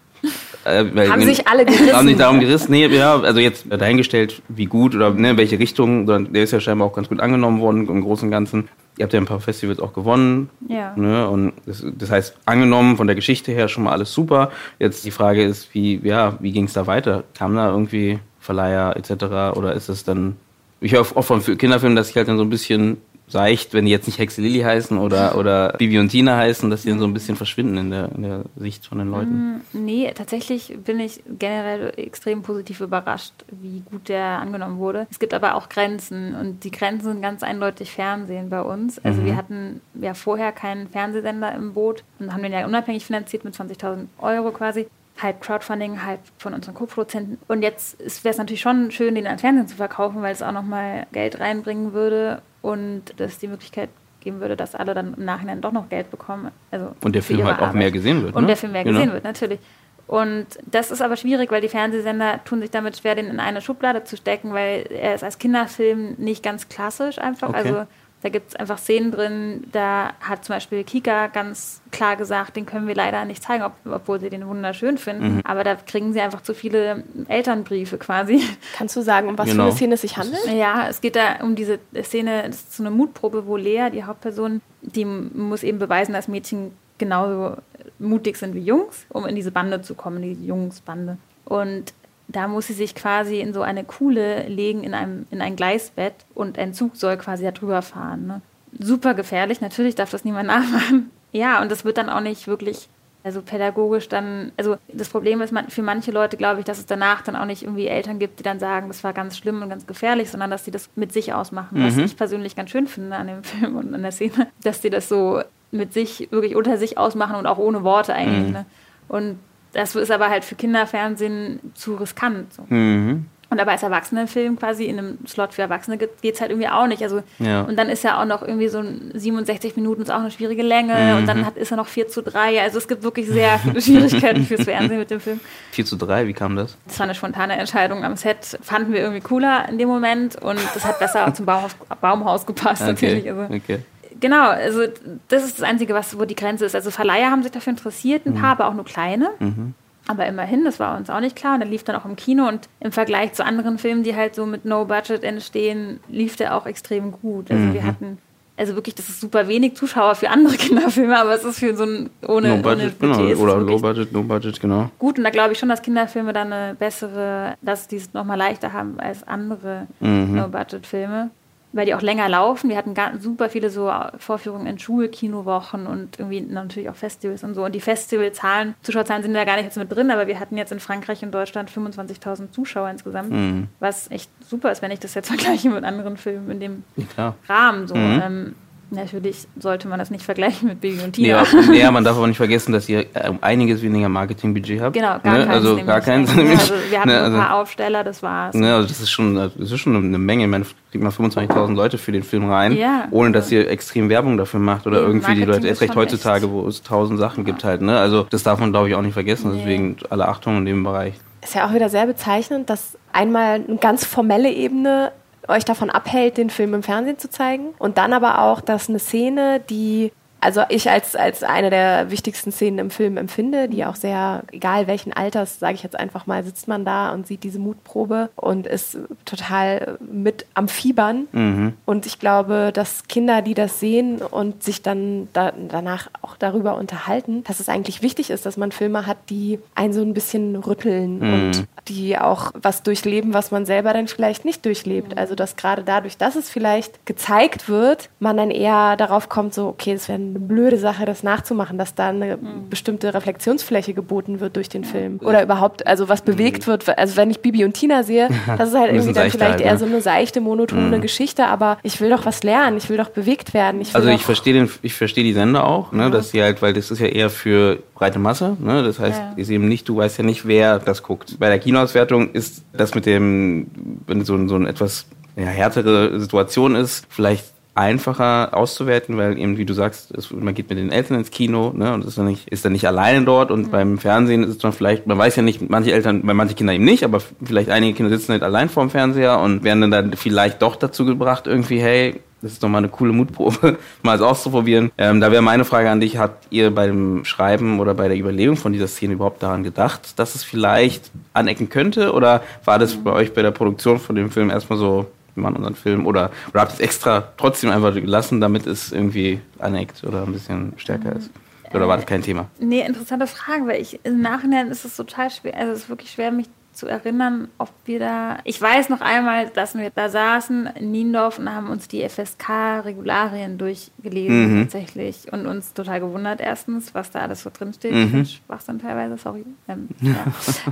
äh, Haben sich alle gerissen. Haben sich darum gerissen? Nee, ja, also jetzt dahingestellt, wie gut oder ne, in welche Richtung, der ist ja scheinbar auch ganz gut angenommen worden im Großen und Ganzen. Ihr habt ja ein paar Festivals auch gewonnen. Ja. Ne, und das, das heißt, angenommen von der Geschichte her schon mal alles super. Jetzt die Frage ist, wie, ja, wie ging es da weiter? Kam da irgendwie Verleiher etc. oder ist es dann Ich höre auch von Kinderfilmen, dass ich halt dann so ein bisschen seicht, wenn die jetzt nicht Hexe Lilly heißen oder, oder Bibi und Tina heißen, dass die dann so ein bisschen verschwinden in der, in der Sicht von den Leuten. Mm, nee, tatsächlich bin ich generell extrem positiv überrascht, wie gut der angenommen wurde. Es gibt aber auch Grenzen und die Grenzen sind ganz eindeutig Fernsehen bei uns. Also mhm. wir hatten ja vorher keinen Fernsehsender im Boot und haben den ja unabhängig finanziert mit 20.000 Euro quasi halb Crowdfunding, halb von unseren Co-Produzenten. Und jetzt wäre es natürlich schon schön, den ans Fernsehen zu verkaufen, weil es auch nochmal Geld reinbringen würde und das die Möglichkeit geben würde, dass alle dann im Nachhinein doch noch Geld bekommen. Also und der Film halt auch mehr gesehen wird. Und ne? der Film mehr genau. gesehen wird, natürlich. Und das ist aber schwierig, weil die Fernsehsender tun sich damit schwer, den in eine Schublade zu stecken, weil er ist als Kinderfilm nicht ganz klassisch einfach. Okay. Also da gibt es einfach Szenen drin, da hat zum Beispiel Kika ganz klar gesagt, den können wir leider nicht zeigen, ob, obwohl sie den wunderschön finden. Mhm. Aber da kriegen sie einfach zu viele Elternbriefe quasi. Kannst du sagen, um was genau. für eine Szene es sich handelt? Ja, es geht da um diese Szene, das ist so eine Mutprobe, wo Lea, die Hauptperson, die muss eben beweisen, dass Mädchen genauso mutig sind wie Jungs, um in diese Bande zu kommen, die Jungsbande. Und da muss sie sich quasi in so eine Kuhle legen, in, einem, in ein Gleisbett und ein Zug soll quasi da drüber fahren. Ne? Super gefährlich, natürlich darf das niemand nachmachen. Ja, und das wird dann auch nicht wirklich, also pädagogisch dann, also das Problem ist für manche Leute, glaube ich, dass es danach dann auch nicht irgendwie Eltern gibt, die dann sagen, das war ganz schlimm und ganz gefährlich, sondern dass sie das mit sich ausmachen, mhm. was ich persönlich ganz schön finde an dem Film und an der Szene, dass sie das so mit sich, wirklich unter sich ausmachen und auch ohne Worte eigentlich. Mhm. Ne? Und das ist aber halt für Kinderfernsehen zu riskant. So. Mhm. Und aber als Erwachsenenfilm quasi in einem Slot für Erwachsene geht es halt irgendwie auch nicht. Also, ja. Und dann ist ja auch noch irgendwie so ein 67 Minuten ist auch eine schwierige Länge mhm. und dann hat, ist er noch 4 zu 3. Also es gibt wirklich sehr viele Schwierigkeiten fürs Fernsehen mit dem Film. 4 zu 3, wie kam das? Das war eine spontane Entscheidung am Set. Fanden wir irgendwie cooler in dem Moment und das hat besser zum Baumhaus, Baumhaus gepasst okay. natürlich. Also, okay. Genau, also das ist das Einzige, was, wo die Grenze ist. Also Verleiher haben sich dafür interessiert, ein mhm. paar, aber auch nur kleine. Mhm. Aber immerhin, das war uns auch nicht klar. Und der lief dann auch im Kino und im Vergleich zu anderen Filmen, die halt so mit No Budget entstehen, lief der auch extrem gut. Also mhm. wir hatten, also wirklich, das ist super wenig Zuschauer für andere Kinderfilme, aber es ist für so ein ohne, no budget, ohne genau. Oder Low Budget, No Budget, genau. Gut, und da glaube ich schon, dass Kinderfilme dann eine bessere, dass die es nochmal leichter haben als andere mhm. No Budget Filme weil die auch länger laufen. Wir hatten super viele so Vorführungen in Schulkinowochen und irgendwie natürlich auch Festivals und so. Und die Festivalzahlen, Zuschauerzahlen sind da gar nicht jetzt mit drin, aber wir hatten jetzt in Frankreich und Deutschland 25.000 Zuschauer insgesamt, mhm. was echt super ist, wenn ich das jetzt vergleiche mit anderen Filmen in dem ja, Rahmen. So. Mhm. Ähm, Natürlich sollte man das nicht vergleichen mit Baby und Tina. Nee, ja, man darf aber nicht vergessen, dass ihr um einiges weniger Marketingbudget habt. Genau, gar ne? keins. Also gar keins. Also wir hatten ne? also, ein paar Aufsteller, das war's. Ne? Also das ist schon, das ist schon eine Menge. Meine, kriegt man 25.000 Leute für den Film rein, ja. ohne dass ihr extrem Werbung dafür macht oder irgendwie die Leute, erst recht heutzutage, wo es tausend Sachen ja. gibt halt. Ne? Also das darf man, glaube ich, auch nicht vergessen. Nee. Deswegen alle Achtung in dem Bereich. Ist ja auch wieder sehr bezeichnend, dass einmal eine ganz formelle Ebene euch davon abhält, den Film im Fernsehen zu zeigen. Und dann aber auch, dass eine Szene, die also ich als, als eine der wichtigsten Szenen im Film empfinde, die auch sehr, egal welchen Alters, sage ich jetzt einfach mal, sitzt man da und sieht diese Mutprobe und ist total mit am Fiebern. Mhm. Und ich glaube, dass Kinder, die das sehen und sich dann da, danach auch darüber unterhalten, dass es eigentlich wichtig ist, dass man Filme hat, die einen so ein bisschen rütteln mhm. und die auch was durchleben, was man selber dann vielleicht nicht durchlebt. Also dass gerade dadurch, dass es vielleicht gezeigt wird, man dann eher darauf kommt, so, okay, es werden eine blöde Sache, das nachzumachen, dass da eine mhm. bestimmte Reflexionsfläche geboten wird durch den Film. Oder überhaupt, also was bewegt mhm. wird. Also wenn ich Bibi und Tina sehe, das ist halt irgendwie dann vielleicht eher so eine seichte, monotone mhm. Geschichte, aber ich will doch was lernen, ich will doch bewegt werden. Ich also ich verstehe den, ich verstehe die Sender auch, ne, dass sie halt, weil das ist ja eher für breite Masse, ne, das heißt, ja. ist eben nicht, du weißt ja nicht, wer das guckt. Bei der Kinoauswertung ist das mit dem, wenn so, so eine etwas ja, härtere Situation ist, vielleicht einfacher auszuwerten, weil eben, wie du sagst, es, man geht mit den Eltern ins Kino ne, und ist dann nicht, ist dann nicht alleine dort und mhm. beim Fernsehen ist man vielleicht, man weiß ja nicht, manche Eltern, bei manche Kinder eben nicht, aber vielleicht einige Kinder sitzen halt allein vorm Fernseher und werden dann vielleicht doch dazu gebracht, irgendwie, hey, das ist doch mal eine coole Mutprobe, mal es auszuprobieren. Ähm, da wäre meine Frage an dich, habt ihr beim Schreiben oder bei der Überlegung von dieser Szene überhaupt daran gedacht, dass es vielleicht anecken könnte? Oder war das bei euch bei der Produktion von dem Film erstmal so, wir machen unseren Film oder, oder habt ihr es extra trotzdem einfach gelassen, damit es irgendwie aneckt oder ein bisschen stärker ist? Oder war das kein Thema? Nee, interessante Frage, weil ich im Nachhinein ist es total schwer, also es ist wirklich schwer, mich zu erinnern, ob wir da. Ich weiß noch einmal, dass wir da saßen in Niendorf und haben uns die FSK-Regularien durchgelesen, mhm. tatsächlich. Und uns total gewundert, erstens, was da alles so drinsteht. Mhm. Schwachsinn teilweise, sorry. Ähm, ja.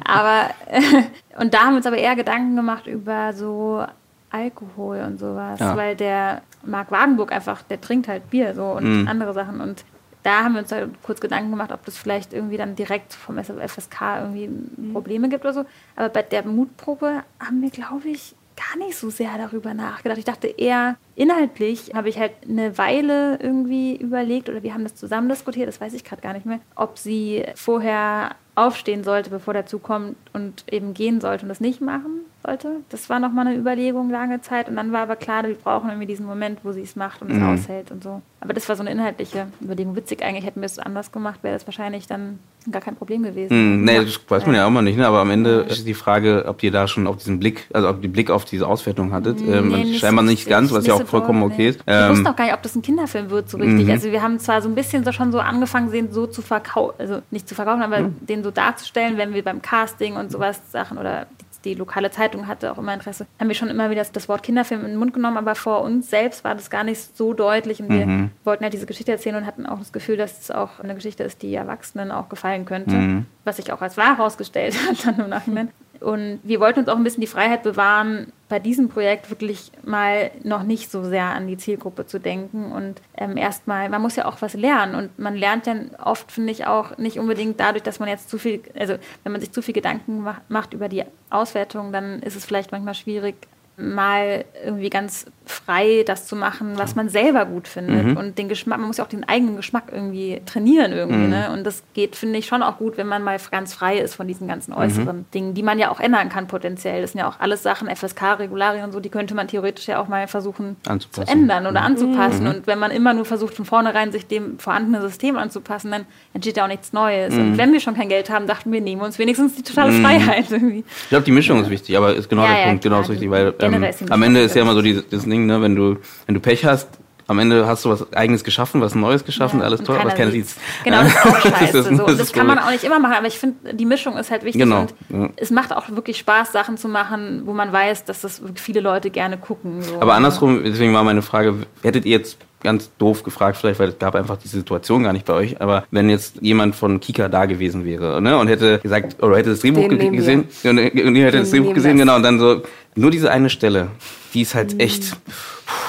aber, äh, und da haben wir uns aber eher Gedanken gemacht über so Alkohol und sowas, ja. weil der Marc Wagenburg einfach, der trinkt halt Bier so und mhm. andere Sachen und da haben wir uns da kurz Gedanken gemacht, ob das vielleicht irgendwie dann direkt vom FSK irgendwie mhm. Probleme gibt oder so. Aber bei der Mutprobe haben wir, glaube ich, gar nicht so sehr darüber nachgedacht. Ich dachte eher, inhaltlich habe ich halt eine Weile irgendwie überlegt oder wir haben das zusammen diskutiert, das weiß ich gerade gar nicht mehr, ob sie vorher aufstehen sollte, bevor der Zug kommt und eben gehen sollte und das nicht machen sollte. Das war nochmal eine Überlegung lange Zeit und dann war aber klar, wir brauchen irgendwie diesen Moment, wo sie es macht und es mhm. aushält und so. Aber das war so eine inhaltliche Überlegung. Witzig eigentlich, hätten wir es anders gemacht, wäre das wahrscheinlich dann gar kein Problem gewesen. Mhm, nee, das weiß man ja. ja auch mal nicht, ne? aber am Ende ist die Frage, ob ihr da schon auf diesen Blick, also ob ihr Blick auf diese Auswertung hattet. Nee, ähm, nicht scheinbar nicht ganz, was ja auch vollkommen okay ist. Ähm, wir wussten auch gar nicht, ob das ein Kinderfilm wird, so richtig. Mhm. Also wir haben zwar so ein bisschen so schon so angefangen, den so zu verkaufen, also nicht zu verkaufen, aber mhm. den so darzustellen, wenn wir beim Casting und sowas Sachen oder die lokale Zeitung hatte auch immer Interesse, haben wir schon immer wieder das, das, Wort Kinderfilm in den Mund genommen, aber vor uns selbst war das gar nicht so deutlich und wir mhm. wollten halt diese Geschichte erzählen und hatten auch das Gefühl, dass es auch eine Geschichte ist, die Erwachsenen auch gefallen könnte, mhm. was sich auch als wahr herausgestellt hat dann im Nachhinein. Und wir wollten uns auch ein bisschen die Freiheit bewahren, bei diesem Projekt wirklich mal noch nicht so sehr an die Zielgruppe zu denken und ähm, erstmal, man muss ja auch was lernen und man lernt dann oft, finde ich, auch nicht unbedingt dadurch, dass man jetzt zu viel, also wenn man sich zu viel Gedanken macht über die Auswertung, dann ist es vielleicht manchmal schwierig, mal irgendwie ganz frei das zu machen, was man selber gut findet. Mhm. Und den Geschmack, man muss ja auch den eigenen Geschmack irgendwie trainieren irgendwie. Mhm. Ne? Und das geht, finde ich, schon auch gut, wenn man mal ganz frei ist von diesen ganzen äußeren mhm. Dingen, die man ja auch ändern kann potenziell. Das sind ja auch alles Sachen, FSK, Regularien und so, die könnte man theoretisch ja auch mal versuchen zu ändern oder mhm. anzupassen. Mhm. Und wenn man immer nur versucht, von vornherein sich dem vorhandenen System anzupassen, dann entsteht ja auch nichts Neues. Und mhm. wenn wir schon kein Geld haben, dachten wir, nehmen wir uns wenigstens die totale Freiheit irgendwie. Ich glaube, die Mischung ist wichtig, aber ist genau ja, der ja, Punkt, genau richtig, weil ähm, am Ende ist ja immer so dieses, dieses Ding, ne, wenn du, wenn du Pech hast, am Ende hast du was Eigenes geschaffen, was Neues geschaffen, ja, alles toll, aber keiner sieht Genau, das ist auch scheiße. das, so. das kann man auch nicht immer machen, aber ich finde, die Mischung ist halt wichtig genau. und ja. es macht auch wirklich Spaß, Sachen zu machen, wo man weiß, dass das viele Leute gerne gucken. So. Aber andersrum, deswegen war meine Frage, hättet ihr jetzt ganz doof gefragt vielleicht, weil es gab einfach diese Situation gar nicht bei euch. Aber wenn jetzt jemand von Kika da gewesen wäre ne, und hätte gesagt, oder hätte das Drehbuch ge gesehen, und, und ihr hätte das Drehbuch gesehen, genau, und dann so, nur diese eine Stelle, die ist halt echt,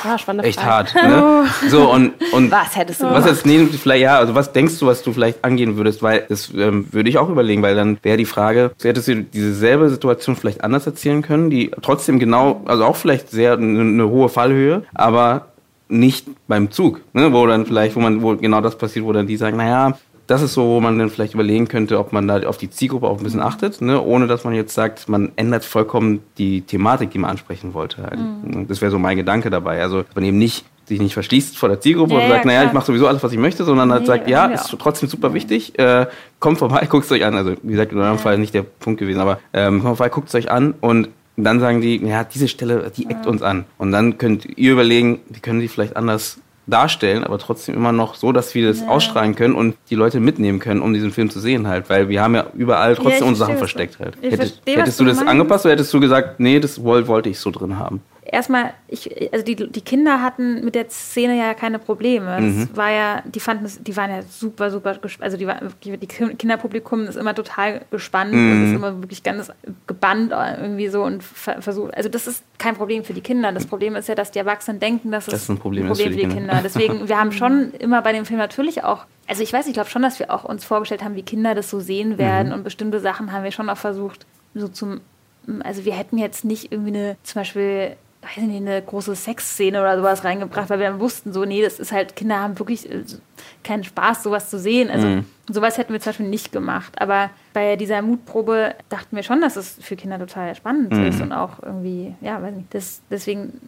ja, echt Frage. hart. Ne? So, und, und was hättest du Was jetzt, nee, vielleicht, ja, also was denkst du, was du vielleicht angehen würdest? Weil das ähm, würde ich auch überlegen, weil dann wäre die Frage, hättest du dieselbe Situation vielleicht anders erzählen können, die trotzdem genau, also auch vielleicht sehr eine, eine hohe Fallhöhe, aber nicht beim Zug, ne? wo dann vielleicht, wo man, wo genau das passiert, wo dann die sagen, naja, das ist so, wo man dann vielleicht überlegen könnte, ob man da auf die Zielgruppe auch ein bisschen achtet, ne? ohne dass man jetzt sagt, man ändert vollkommen die Thematik, die man ansprechen wollte. Halt. Mhm. Das wäre so mein Gedanke dabei. Also man eben nicht sich nicht verschließt vor der Zielgruppe ja, und sagt, ja, naja, ich mache sowieso alles, was ich möchte, sondern halt nee, sagt, ja, ist trotzdem super wichtig, äh, kommt vorbei, guckt es euch an. Also wie gesagt, in eurem ja. Fall nicht der Punkt gewesen, aber ähm, kommt vorbei, guckt es euch an und dann sagen die, ja, diese Stelle, die eckt uns an. Und dann könnt ihr überlegen, wie können die vielleicht anders darstellen, aber trotzdem immer noch so, dass wir das ja. ausstrahlen können und die Leute mitnehmen können, um diesen Film zu sehen halt, weil wir haben ja überall trotzdem ja, unsere Sachen versteckt halt. Hättest, verstehe, hättest du das meinst. angepasst oder hättest du gesagt, nee, das wollte ich so drin haben? Erstmal, ich, also die, die Kinder hatten mit der Szene ja keine Probleme. Mhm. Es war ja, die fanden es, die waren ja super, super gespannt. Also die, war, die Kinderpublikum ist immer total gespannt mhm. und ist immer wirklich ganz gebannt irgendwie so und versucht. Also das ist kein Problem für die Kinder. Das Problem ist ja, dass die Erwachsenen denken, dass es das ein Problem, ein Problem ist für die, Kinder. Kinder. Deswegen, wir haben schon immer bei dem Film natürlich auch also ich weiß, ich glaube schon, dass wir auch uns vorgestellt haben, wie Kinder das so sehen werden mhm. und bestimmte Sachen haben wir schon auch versucht, so zum, also wir hätten jetzt nicht irgendwie eine, zum Beispiel weiß nicht, eine große Sexszene oder sowas reingebracht, weil wir dann wussten, so, nee, das ist halt, Kinder haben wirklich äh, keinen Spaß, sowas zu sehen. Also mhm. sowas hätten wir zum Beispiel nicht gemacht. Aber bei dieser Mutprobe dachten wir schon, dass es für Kinder total spannend mhm. ist und auch irgendwie, ja, weiß nicht. Das, deswegen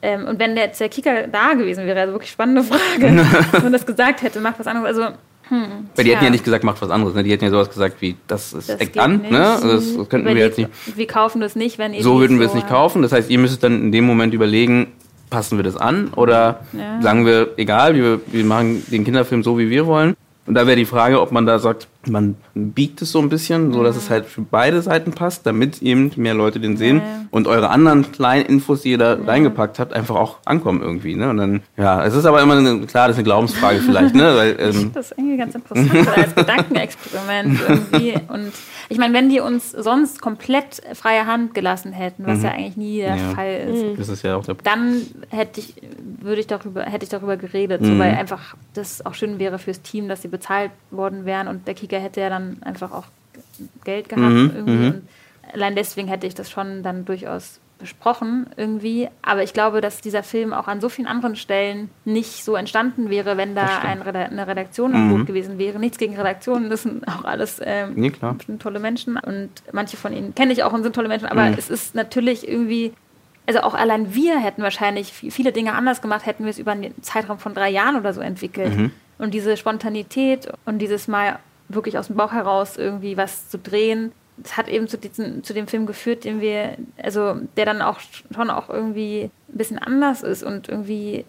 ähm, und wenn jetzt der Kicker da gewesen wäre, also wirklich spannende Frage, wenn man das gesagt hätte, macht was anderes. Also hm, Weil die hätten ja nicht gesagt, macht was anderes. Ne? Die hätten ja sowas gesagt wie, das ist das eckt an. Ne? Also das, das könnten wir jetzt nicht. Wir kaufen das nicht, wenn ihr So würden wir es nicht kaufen. Das heißt, ihr müsstet dann in dem Moment überlegen, passen wir das an oder ja. sagen wir, egal, wir, wir machen den Kinderfilm so, wie wir wollen. Und da wäre die Frage, ob man da sagt, man biegt es so ein bisschen, so dass es halt für beide Seiten passt, damit eben mehr Leute den sehen Ja. und eure anderen kleinen Infos, die ihr da reingepackt habt, einfach auch ankommen irgendwie. Ne? Und dann, ja, es ist aber immer eine, klar, das ist eine Glaubensfrage vielleicht, ne? Weil, ähm, Das ist irgendwie ganz interessant als Gedankenexperiment irgendwie. Und ich meine, wenn die uns sonst komplett freie Hand gelassen hätten, was ja eigentlich nie der Mhm. Ja. Fall ist, das ist ja auch der dann hätte ich, würde ich darüber, hätte ich darüber geredet, Mhm. so, weil einfach das auch schön wäre fürs Team, dass sie bezahlt worden wären und der Kicker hätte ja dann einfach auch Geld gehabt Mhm, irgendwie. mhm. Und allein deswegen hätte ich das schon dann durchaus besprochen irgendwie. Aber ich glaube, dass dieser Film auch an so vielen anderen Stellen nicht so entstanden wäre, wenn da ein Reda eine Redaktion im Mhm. Boot gewesen wäre. Nichts gegen Redaktionen, das sind auch alles ähm, Nee, tolle Menschen und manche von ihnen kenne ich auch und sind tolle Menschen, aber Mhm. es ist natürlich irgendwie, also auch allein wir hätten wahrscheinlich vi- viele Dinge anders gemacht, hätten wir es über einen Zeitraum von drei Jahren oder so entwickelt. Mhm. Und diese Spontanität und dieses Mal wirklich aus dem Bauch heraus irgendwie was zu drehen, das hat eben zu, diesem, zu dem Film geführt, den wir, also der dann auch schon auch irgendwie ein bisschen anders ist und irgendwie,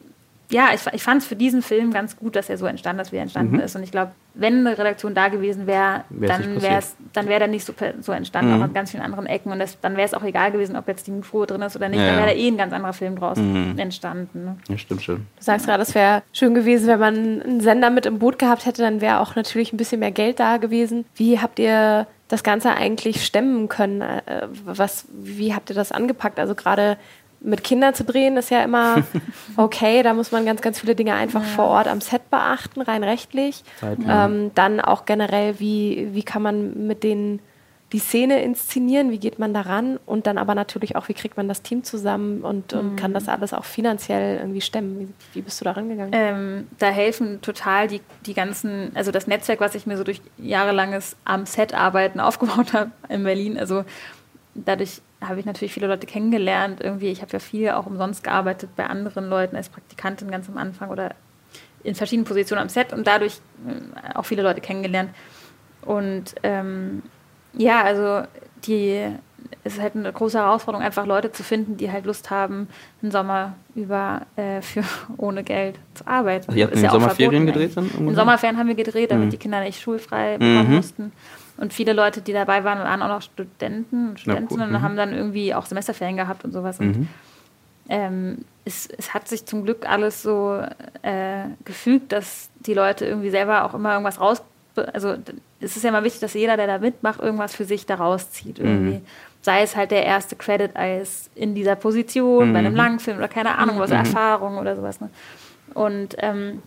ja, ich, ich fand es für diesen Film ganz gut, dass er so entstanden ist, wie er entstanden Mhm. ist. Und ich glaube, wenn eine Redaktion da gewesen wäre, dann wäre es, dann wäre der nicht so, so entstanden, Mhm. auch an ganz vielen anderen Ecken. Und das, dann wäre es auch egal gewesen, ob jetzt die Mutprobe drin ist oder nicht. Ja, dann ja. wäre da eh ein ganz anderer Film draus Mhm. entstanden. Ne? ja, stimmt schon. Du sagst gerade, es wäre schön gewesen, wenn man einen Sender mit im Boot gehabt hätte, dann wäre auch natürlich ein bisschen mehr Geld da gewesen. Wie habt ihr das Ganze eigentlich stemmen können? Äh, Was, wie habt ihr das angepackt? Also gerade mit Kindern zu drehen ist ja immer okay, da muss man ganz, ganz viele Dinge einfach vor Ort am Set beachten, rein rechtlich. Ähm, dann auch generell, wie, wie kann man mit denen die Szene inszenieren, wie geht man daran und dann aber natürlich auch, wie kriegt man das Team zusammen und, und kann das alles auch finanziell irgendwie stemmen. Wie, wie bist du da rangegangen? Ähm, da helfen total die, die ganzen, also das Netzwerk, was ich mir so durch jahrelanges am Set arbeiten aufgebaut habe in Berlin. Also dadurch habe ich natürlich viele Leute kennengelernt. Irgendwie, ich habe ja viel auch umsonst gearbeitet bei anderen Leuten als Praktikantin ganz am Anfang oder in verschiedenen Positionen am Set und dadurch äh, auch viele Leute kennengelernt. Und ähm, ja, also die, es ist halt eine große Herausforderung, einfach Leute zu finden, die halt Lust haben, den Sommer über äh, für ohne Geld zu arbeiten. Also ihr habt in ja Sommerferien gedreht dann. In? Sommerferien haben wir gedreht, damit Mhm. die Kinder nicht schulfrei bekommen Mhm. mussten. Und viele Leute, die dabei waren, waren auch noch Studenten und. Studentinnen Mhm. und haben dann irgendwie auch Semesterferien gehabt und sowas. Und Mhm. ähm, es, es hat sich zum Glück alles so äh, gefügt, dass die Leute irgendwie selber auch immer irgendwas raus. Also es ist ja immer wichtig, dass jeder, der da mitmacht, irgendwas für sich da rauszieht. Irgendwie. Mhm. Sei es halt der erste Credit als in dieser Position, bei einem Mhm. Langfilm oder keine Ahnung, was Mhm. Erfahrung oder sowas. Ne? Und ähm,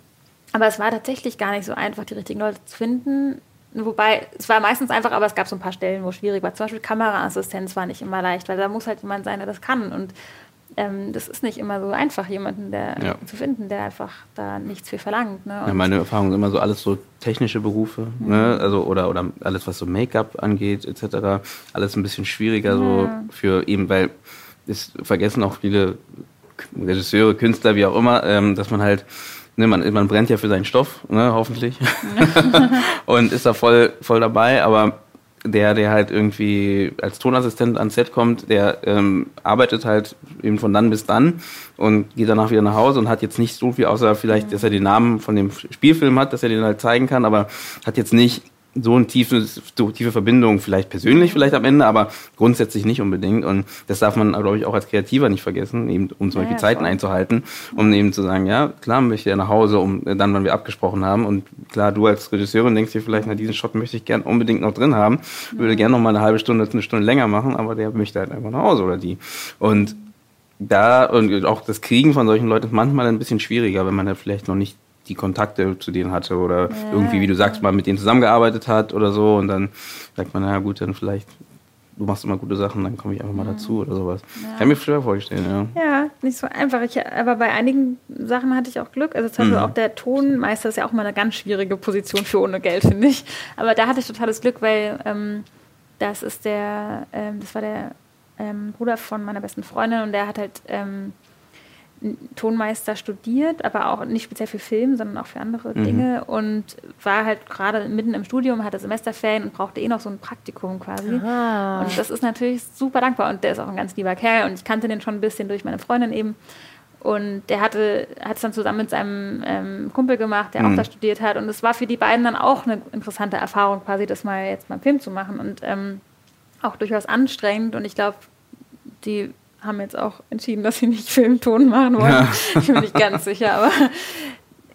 aber es war tatsächlich gar nicht so einfach, die richtigen Leute zu finden. Wobei, es war meistens einfach, aber es gab so ein paar Stellen, wo es schwierig war. Zum Beispiel Kameraassistenz war nicht immer leicht, weil da muss halt jemand sein, der das kann. Und ähm, das ist nicht immer so einfach, jemanden der, Ja. zu finden, der einfach da nichts für verlangt. Ne? Ja, meine Erfahrung sind immer so alles so technische Berufe, ne? also oder oder alles was so Make-up angeht etc. Alles ein bisschen schwieriger so Ja. für eben, weil es vergessen auch viele Regisseure, Künstler, wie auch immer, ähm, dass man halt ne, man, man brennt ja für seinen Stoff, ne, hoffentlich. Und ist da voll voll dabei, aber der, der halt irgendwie als Tonassistent ans Set kommt, der ähm, arbeitet halt eben von dann bis dann und geht danach wieder nach Hause und hat jetzt nicht so viel, außer vielleicht, dass er den Namen von dem Spielfilm hat, dass er den halt zeigen kann, aber hat jetzt nicht so eine tiefe, so tiefe Verbindung, vielleicht persönlich, vielleicht am Ende, aber grundsätzlich nicht unbedingt. Und das darf man, glaube ich, auch als Kreativer nicht vergessen, eben um zum Ja, Beispiel ja, Zeiten voll. einzuhalten, um eben zu sagen, ja, klar möchte er nach Hause, um äh, dann, wann wir abgesprochen haben. Und klar, du als Regisseurin denkst dir vielleicht, na, diesen Shot möchte ich gern unbedingt noch drin haben, würde gern noch mal eine halbe Stunde, eine Stunde länger machen, aber der möchte halt einfach nach Hause oder die. Und da und auch das Kriegen von solchen Leuten ist manchmal ein bisschen schwieriger, wenn man halt vielleicht noch nicht die Kontakte zu denen hatte oder irgendwie, wie du sagst, mal mit denen zusammengearbeitet hat oder so und dann sagt man, na gut, dann vielleicht, du machst immer gute Sachen, dann komme ich einfach mal dazu oder sowas. Kann ich mir schwer vorstellen, ja. Ja, nicht so einfach. Ich, aber bei einigen Sachen hatte ich auch Glück. Also zum Beispiel Mhm. auch der Tonmeister ist ja auch mal eine ganz schwierige Position für ohne Geld, finde ich. Aber da hatte ich totales Glück, weil ähm, das ist der, ähm, das war der ähm, Bruder von meiner besten Freundin und der hat halt ähm, Tonmeister studiert, aber auch nicht speziell für Film, sondern auch für andere Mhm. Dinge und war halt gerade mitten im Studium, hatte Semesterferien und brauchte eh noch so ein Praktikum quasi. Ah. Und das ist natürlich super dankbar und der ist auch ein ganz lieber Kerl und ich kannte den schon ein bisschen durch meine Freundin eben. Und der hatte hat es dann zusammen mit seinem ähm, Kumpel gemacht, der mhm. auch da studiert hat. Und es war für die beiden dann auch eine interessante Erfahrung, quasi das mal jetzt mal Film zu machen. Und ähm, auch durchaus anstrengend. Und ich glaube, die haben jetzt auch entschieden, dass sie nicht Filmton machen wollen. Ja. Ich bin nicht ganz sicher, aber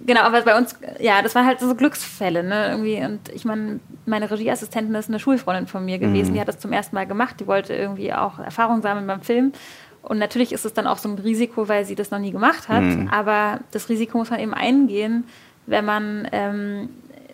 genau, aber bei uns, ja, das waren halt so Glücksfälle, ne, irgendwie. Und ich meine, meine Regieassistentin ist eine Schulfreundin von mir gewesen, mhm. die hat das zum ersten Mal gemacht, die wollte irgendwie auch Erfahrung sammeln beim Film. Und natürlich ist es dann auch so ein Risiko, weil sie das noch nie gemacht hat. Mhm. Aber das Risiko muss man eben eingehen, wenn man, ähm,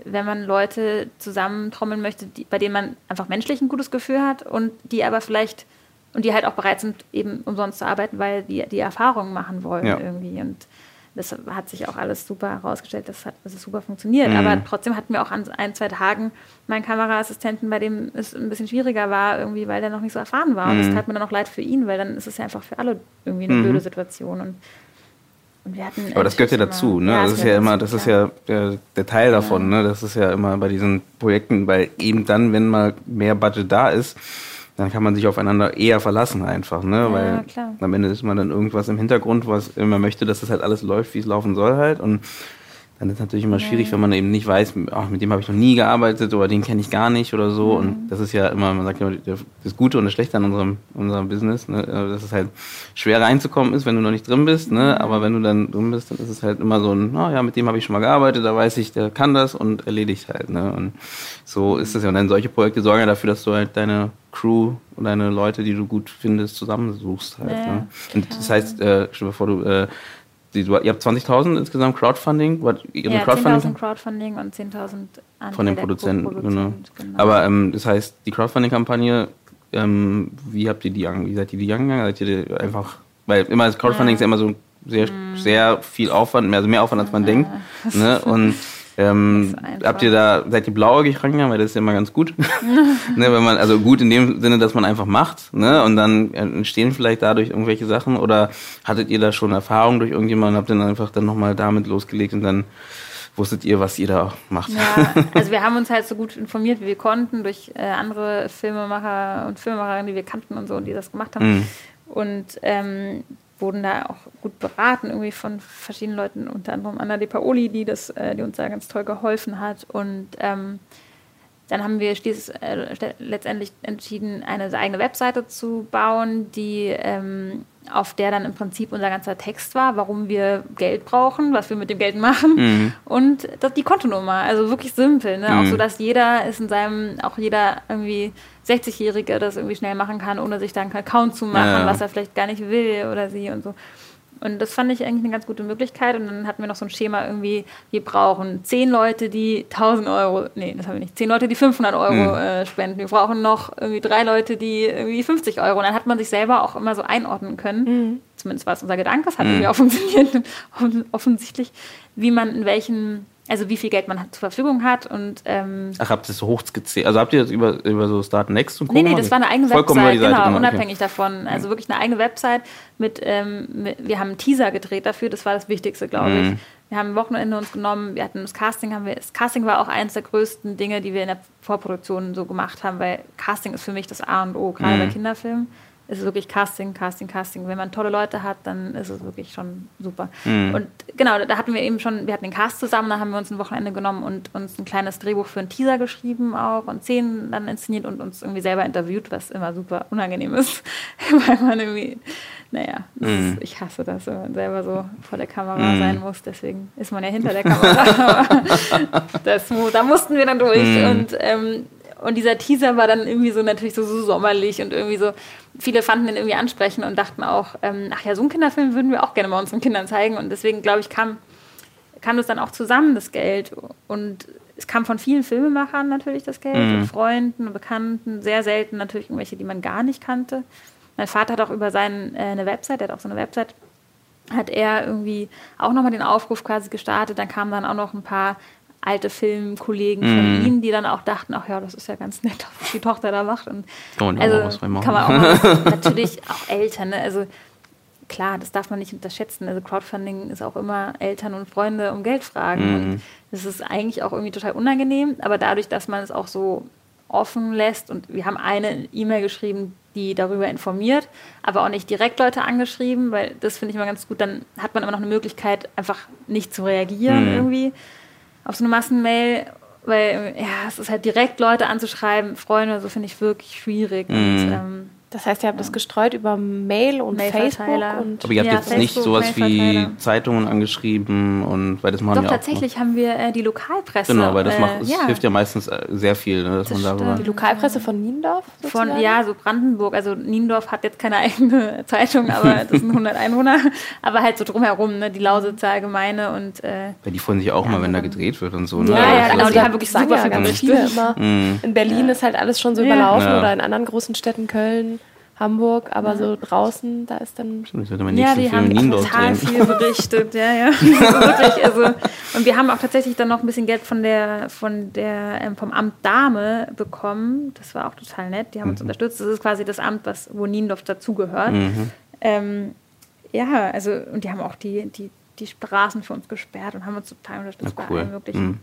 wenn man Leute zusammentrommeln möchte, die, bei denen man einfach menschlich ein gutes Gefühl hat und die aber vielleicht und die halt auch bereit sind, eben umsonst zu arbeiten, weil die die Erfahrungen machen wollen ja. irgendwie. Und das hat sich auch alles super herausgestellt, das hat das super funktioniert. Mhm. Aber trotzdem hatten wir auch an ein, zwei Tagen meinen Kameraassistenten, bei dem es ein bisschen schwieriger war, irgendwie, weil der noch nicht so erfahren war. Mhm. Und das tat mir dann auch leid für ihn, weil dann ist es ja einfach für alle irgendwie eine mhm. blöde Situation. Und, und wir hatten Aber das gehört ja dazu, ne? Ja, das, ist ja immer, das ist ja der, der Teil davon, ja. ne? Das ist ja immer bei diesen Projekten, weil eben dann, wenn mal mehr Budget da ist, dann kann man sich aufeinander eher verlassen einfach, ne? Ja, Weil klar. am Ende ist man dann irgendwas im Hintergrund, was immer möchte, dass das halt alles läuft, wie es laufen soll halt. Und dann ist es natürlich immer schwierig, wenn man eben nicht weiß, ach, mit dem habe ich noch nie gearbeitet oder den kenne ich gar nicht oder so. Mhm. Und das ist ja immer, man sagt ja, das Gute und das Schlechte an unserem, unserem Business, ne? Also, dass es halt schwer reinzukommen ist, wenn du noch nicht drin bist, ne? Aber wenn du dann drin bist, dann ist es halt immer so ein, na ja, mit dem habe ich schon mal gearbeitet, da weiß ich, der kann das und erledigt halt, ne? Und so ist es ja. Und dann solche Projekte sorgen ja dafür, dass du halt deine Crew und deine Leute, die du gut findest, zusammensuchst halt. Ja, ne? Und das heißt, äh, stell dir vor, du äh, die, du, ihr habt 20.000 insgesamt Crowdfunding? Ja, Crowdfunding? 10.000 Crowdfunding und 10.000 Von den Produzenten, genau. genau. Aber ähm, das heißt, die Crowdfunding-Kampagne, ähm, wie habt ihr die wie seid ihr die angegangen? Seid ihr einfach, weil immer das Crowdfunding ja. ist ja immer so sehr, mm. sehr viel Aufwand, also mehr Aufwand als man ja. denkt. Ne? Und ähm, habt ihr da, seid ihr blauäugig rangegangen, weil das ist ja immer ganz gut. ne, wenn man, also gut in dem Sinne, dass man einfach macht, ne? Und dann entstehen vielleicht dadurch irgendwelche Sachen oder hattet ihr da schon Erfahrung durch irgendjemanden, habt ihr dann einfach dann nochmal damit losgelegt und dann wusstet ihr, was ihr da macht. Ja, also wir haben uns halt so gut informiert, wie wir konnten, durch äh, andere Filmemacher und Filmemacherinnen, die wir kannten und so, und die das gemacht haben. Mhm. Und ähm, wurden da auch gut beraten, irgendwie von verschiedenen Leuten, unter anderem Anna De Paoli, die, das, äh, die uns da ganz toll geholfen hat. Und ähm, dann haben wir äh, letztendlich entschieden, eine eigene Webseite zu bauen, die ähm, auf der dann im Prinzip unser ganzer Text war, warum wir Geld brauchen, was wir mit dem Geld machen mhm. und das, die Kontonummer. Also wirklich simpel, ne? Mhm. auch so, dass jeder ist in seinem, auch jeder irgendwie 60-Jährige das irgendwie schnell machen kann, ohne sich da einen Account zu machen, ja. was er vielleicht gar nicht will oder sie und so. Und das fand ich eigentlich eine ganz gute Möglichkeit. Und dann hatten wir noch so ein Schema irgendwie, wir brauchen zehn Leute, die 1000 Euro, nee, das haben wir nicht, zehn Leute, die 500 Euro mhm. äh, spenden. Wir brauchen noch irgendwie drei Leute, die irgendwie 50 Euro. Und dann hat man sich selber auch immer so einordnen können. Mhm. Zumindest war es unser Gedanke, das hat mhm. irgendwie auch funktioniert, offensichtlich, wie man in welchen also wie viel Geld man zur Verfügung hat und ähm, Ach, habt ihr das so hoch skizziert? Also habt ihr das über, über so Start Next und Co. Nee, nee, das war eine eigene Vollkommen Website, genau, genau, unabhängig okay. davon. Also wirklich eine eigene Website mit, ähm, mit, wir haben einen Teaser gedreht dafür, das war das Wichtigste, glaube mhm. ich. Wir haben ein Wochenende uns genommen, wir hatten das Casting, haben wir, das Casting war auch eines der größten Dinge, die wir in der Vorproduktion so gemacht haben, weil Casting ist für mich das A und O, gerade mhm. bei Kinderfilmen ist es wirklich Casting, Casting, Casting. Wenn man tolle Leute hat, dann ist es wirklich schon super. Mhm. Und genau, da hatten wir eben schon, wir hatten den Cast zusammen, da haben wir uns ein Wochenende genommen und uns ein kleines Drehbuch für einen Teaser geschrieben auch und Szenen dann inszeniert und uns irgendwie selber interviewt, was immer super unangenehm ist, weil man irgendwie, naja, mhm. ist, ich hasse das, wenn man selber so vor der Kamera mhm. sein muss, deswegen ist man ja hinter der Kamera. das, da mussten wir dann durch mhm. und ähm, und dieser Teaser war dann irgendwie so natürlich so, so sommerlich und irgendwie so, viele fanden den irgendwie ansprechend und dachten auch, ähm, ach ja, so einen Kinderfilm würden wir auch gerne mal unseren Kindern zeigen. Und deswegen, glaube ich, kam, kam das dann auch zusammen, das Geld. Und es kam von vielen Filmemachern natürlich das Geld, mhm. und Freunden und Bekannten, sehr selten natürlich irgendwelche, die man gar nicht kannte. Mein Vater hat auch über seine äh, eine Website, der hat auch so eine Website, hat er irgendwie auch nochmal den Aufruf quasi gestartet. Dann kamen dann auch noch ein paar alte Filmkollegen mm. von mhm. ihnen, die dann auch dachten, ach ja, das ist ja ganz nett, was die Tochter da macht. Und kann man also, kann man auch mal, natürlich auch Eltern, ne? also klar, das darf man nicht unterschätzen. Also Crowdfunding ist auch immer Eltern und Freunde um Geld fragen. Mm. Und das ist eigentlich auch irgendwie total unangenehm, aber dadurch, dass man es auch so offen lässt. Und wir haben eine E-Mail geschrieben, die darüber informiert, aber auch nicht direkt Leute angeschrieben, weil das finde ich immer ganz gut. Dann hat man immer noch eine Möglichkeit, einfach nicht zu reagieren Mhm. irgendwie auf so eine Massenmail. Weil, ja, es ist halt direkt Leute anzuschreiben, Freunde, so finde ich wirklich schwierig. Und, Mhm. ähm, Das heißt, ihr habt das gestreut über Mail und Mailverteiler. Facebook und Aber ihr habt Ja, jetzt nicht Facebook, sowas wie. Zeitungen angeschrieben und weil das machen doch, ja tatsächlich haben wir äh, die Lokalpresse. auch. Genau, weil das äh, macht, das ja, hilft ja meistens äh, sehr viel, ne, dass Das man darüber. die Lokalpresse von Niendorf Von, ja, so Brandenburg, also Niendorf hat jetzt keine eigene Zeitung, aber das sind 100 Einwohner, aber halt so drumherum, ne, die Lausitzer Allgemeine und äh, Weil die freuen sich auch Ja, mal, wenn da gedreht wird und so. Ne? Ja, ja, Also, genau, die da haben wirklich super ja viel ganz berichtet. viele immer. Mhm. In Berlin ist halt alles schon so Ja. überlaufen Ja. oder in anderen großen Städten, Köln, Hamburg, aber so draußen, da ist dann Ich sollte meinen ja, die haben total viel berichtet, ja, ja. Wirklich, also, und wir haben auch tatsächlich dann noch ein bisschen Geld von der, von der, ähm, vom Amt Dame bekommen. Das war auch total nett. Die haben uns unterstützt. Das ist quasi das Amt, was, wo Niendorf dazugehört. Mhm. Ähm, ja, also, und die haben auch die, die, die Straßen für uns gesperrt und haben uns total unterstützt bei cool. allem Möglichen. Mhm.